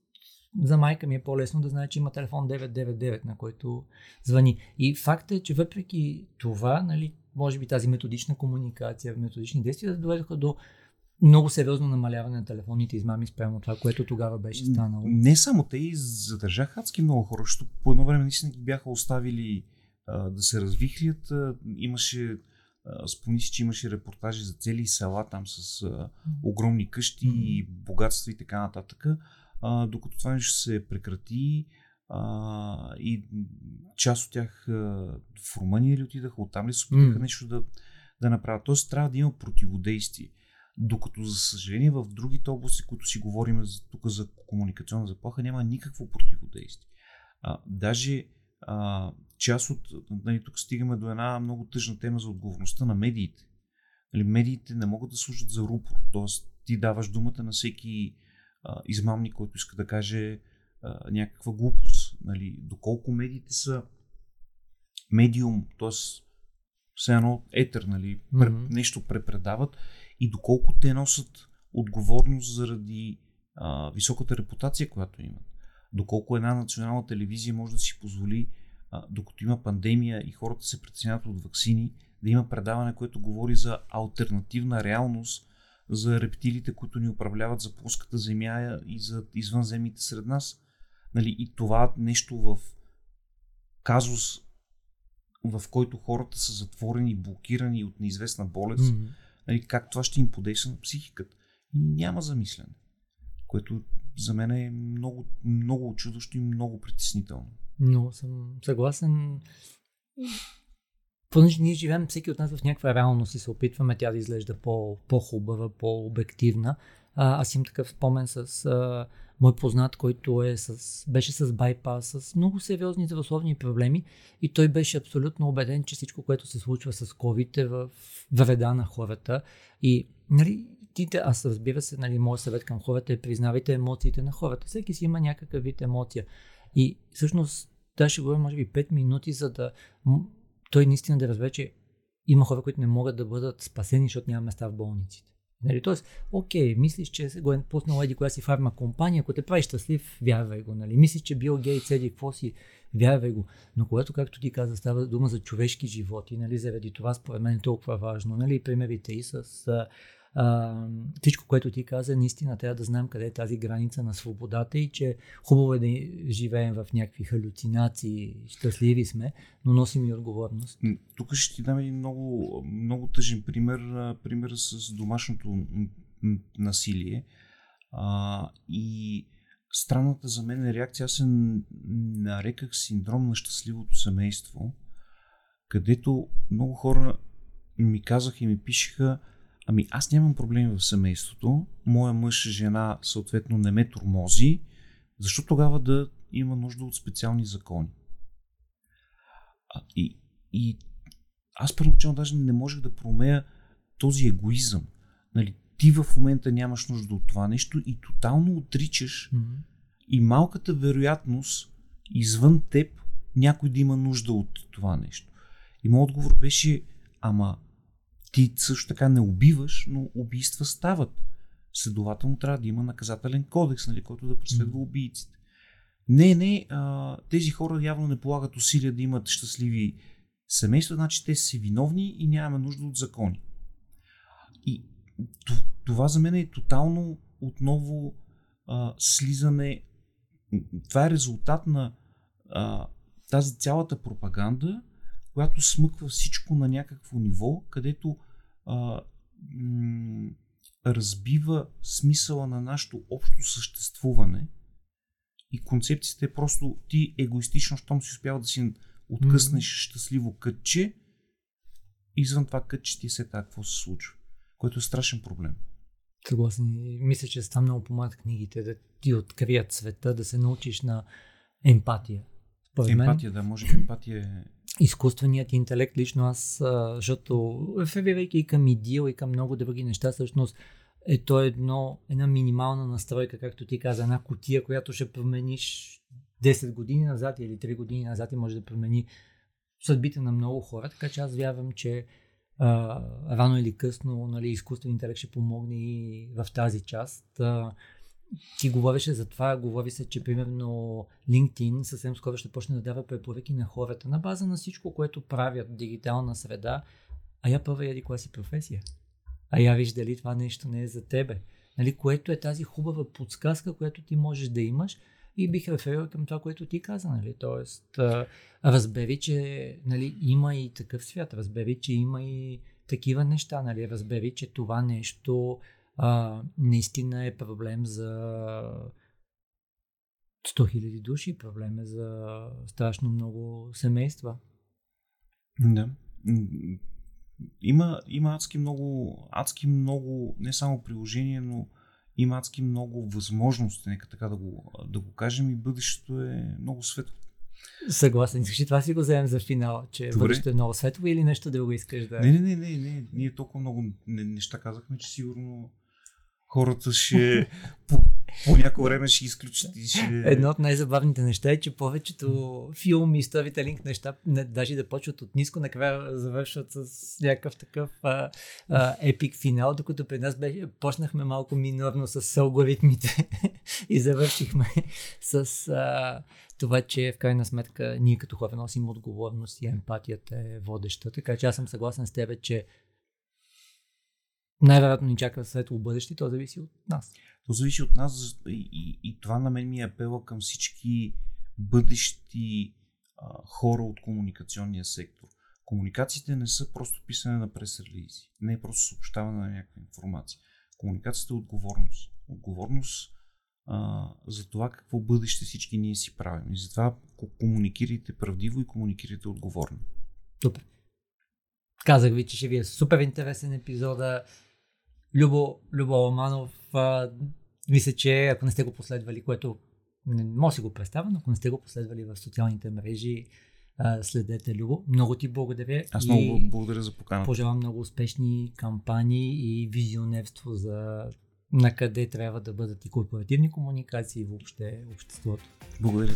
за майка ми е по-лесно да знае, че има телефон 999, на който звъни. И факт е, че въпреки това, нали, може би тази методична комуникация, методични действия доведоха до много сериозно намаляване на телефонните измами спрямо това, което тогава беше станало. Не само те и задържаха адски много хора, защото по едно време наистина ги бяха оставили а, да се развихлят. А, имаше Спомни си, че имаше репортажи за цели села там с а, огромни къщи mm-hmm. и богатства и така нататък. А, докато това нещо се прекрати а, и част от тях а, в Румъния ли отидаха, оттам ли се опитаха mm-hmm. нещо да, да направят. Тоест трябва да има противодействие. Докато, за съжаление, в другите области, които си говорим за, тук за комуникационна заплаха, няма никакво противодействие. А, даже а, част от... Нали, тук стигаме до една много тъжна тема за отговорността на медиите. Нали, медиите не могат да служат за рупор. Тоест, ти даваш думата на всеки а, измамник, който иска да каже а, някаква глупост. Нали, доколко медиите са медиум, т.е. все едно етер, нали, mm-hmm. нещо препредават и доколко те носят отговорност заради а, високата репутация, която имат. Доколко една национална телевизия може да си позволи а, докато има пандемия и хората се притесняват от вакцини, да има предаване, което говори за альтернативна реалност, за рептилите, които ни управляват за плоската земя и за извънземните сред нас. Нали, и това нещо в казус, в който хората са затворени, блокирани от неизвестна болест, mm-hmm. нали, как това ще им подейства на психиката. Няма замислене, което за мен е много, много очудващо и много притеснително. Но съм съгласен. Понеже ние живеем всеки от нас в някаква реалност и се опитваме тя да изглежда по, по-хубава, по-обективна. А, аз имам такъв спомен с а, мой познат, който е с, беше с байпас, с много сериозни здравословни проблеми и той беше абсолютно убеден, че всичко, което се случва с COVID е в вреда на хората. И нали, ти, аз разбира се, нали, моят съвет към хората е признавайте емоциите на хората. Всеки си има някакъв вид емоция. И всъщност да ще говоря може би 5 минути, за да той наистина да разбере, че има хора, които не могат да бъдат спасени, защото няма места в болниците. Нали? Тоест, окей, мислиш, че го е пуснал еди коя си фарма компания, ако те прави щастлив, вярвай го. Нали? Мислиш, че Бил Гейтс еди какво си, вярвай го. Но когато, както ти каза, става дума за човешки животи, нали? заради това според мен е толкова важно. Нали? Примерите и с а, всичко, което ти каза, наистина трябва да знаем къде е тази граница на свободата и че хубаво е да живеем в някакви халюцинации, щастливи сме, но носим и отговорност. Тук ще ти дам един много, много тъжен пример, пример с домашното насилие. А, и странната за мен е реакция, аз се нареках синдром на щастливото семейство, където много хора ми казаха и ми пишеха, Ами аз нямам проблеми в семейството, моя мъж, жена съответно не ме тормози, защо тогава да има нужда от специални закони? А, и, и аз първоначално даже не можех да промея този егоизъм. Нали, ти в момента нямаш нужда от това нещо и тотално отричаш mm-hmm. и малката вероятност извън теб някой да има нужда от това нещо. И моят отговор беше, ама ти също така не убиваш, но убийства стават. Следователно трябва да има наказателен кодекс, нали, който да преследва убийците. Не, не, а, тези хора явно не полагат усилия да имат щастливи семейства, значи те са виновни и нямаме нужда от закони. И това за мен е тотално отново а, слизане. Това е резултат на а, тази цялата пропаганда, която смъква всичко на някакво ниво, където а, м- разбива смисъла на нашето общо съществуване и концепцията е просто ти егоистично, щом си успял да си откъснеш mm-hmm. щастливо кътче, извън това кътче ти е се какво се случва, което е страшен проблем. Съгласен. Мисля, че там много помагат книгите да ти открият света, да се научиш на емпатия. Според емпатия, мен, да, може би емпатия е изкуственият интелект, лично аз, защото реферирайки и към идил и към много други неща, всъщност е то едно, една минимална настройка, както ти каза, една котия, която ще промениш 10 години назад или 3 години назад и може да промени съдбите на много хора, така че аз вярвам, че а, рано или късно нали, изкуственият интелект ще помогне и в тази част. А, ти говореше за това, говори се, че примерно LinkedIn съвсем скоро ще почне да дава препоръки на хората на база на всичко, което правят дигитална среда, а я първа яди коя си професия. А я виж дали това нещо не е за тебе. Нали, което е тази хубава подсказка, която ти можеш да имаш и бих реферирал към това, което ти каза. Нали? Тоест, разбери, че нали, има и такъв свят, разбери, че има и такива неща, нали? разбери, че това нещо а, наистина е проблем за 100 000 души, проблем е за страшно много семейства. Да. Има, има адски много, адски много, не само приложения, но има адски много възможности, нека така да го, да го кажем и бъдещето е много светло. Съгласен. Искаш това си го вземем за финал, че Добре. бъдещето е много светло или нещо друго искаш да... Не, не, не, не, не. Ние толкова много неща казахме, че сигурно хората ще по, по някое време ще изключат и ще... Едно от най-забавните неща е, че повечето филми, сторителинг неща, не, даже да почват от ниско, накрая завършват с някакъв такъв а, а, епик финал, докато при нас беше, почнахме малко минорно с алгоритмите и завършихме с а, това, че в крайна сметка ние като хора носим отговорност и емпатията е водеща. Така че аз съм съгласен с тебе, че най-вероятно ни чака светло бъдеще, то зависи от нас. То зависи от нас и, и, и това на мен ми е апела към всички бъдещи а, хора от комуникационния сектор. Комуникациите не са просто писане на прес-релизи, не е просто съобщаване на някаква информация. Комуникацията е отговорност. Отговорност а, за това какво бъдеще всички ние си правим. И затова комуникирайте правдиво и комуникирайте отговорно. Супер. Казах ви, че ще ви е супер интересен епизода. Любо, Любо Ламанов, а, мисля, че ако не сте го последвали, което не може да си го представя, но ако не сте го последвали в социалните мрежи, а, следете Любо. Много ти благодаря. Аз много благодаря за поканата. Пожелавам много успешни кампании и визионерство за на къде трябва да бъдат и корпоративни комуникации и въобще обществото. Благодаря.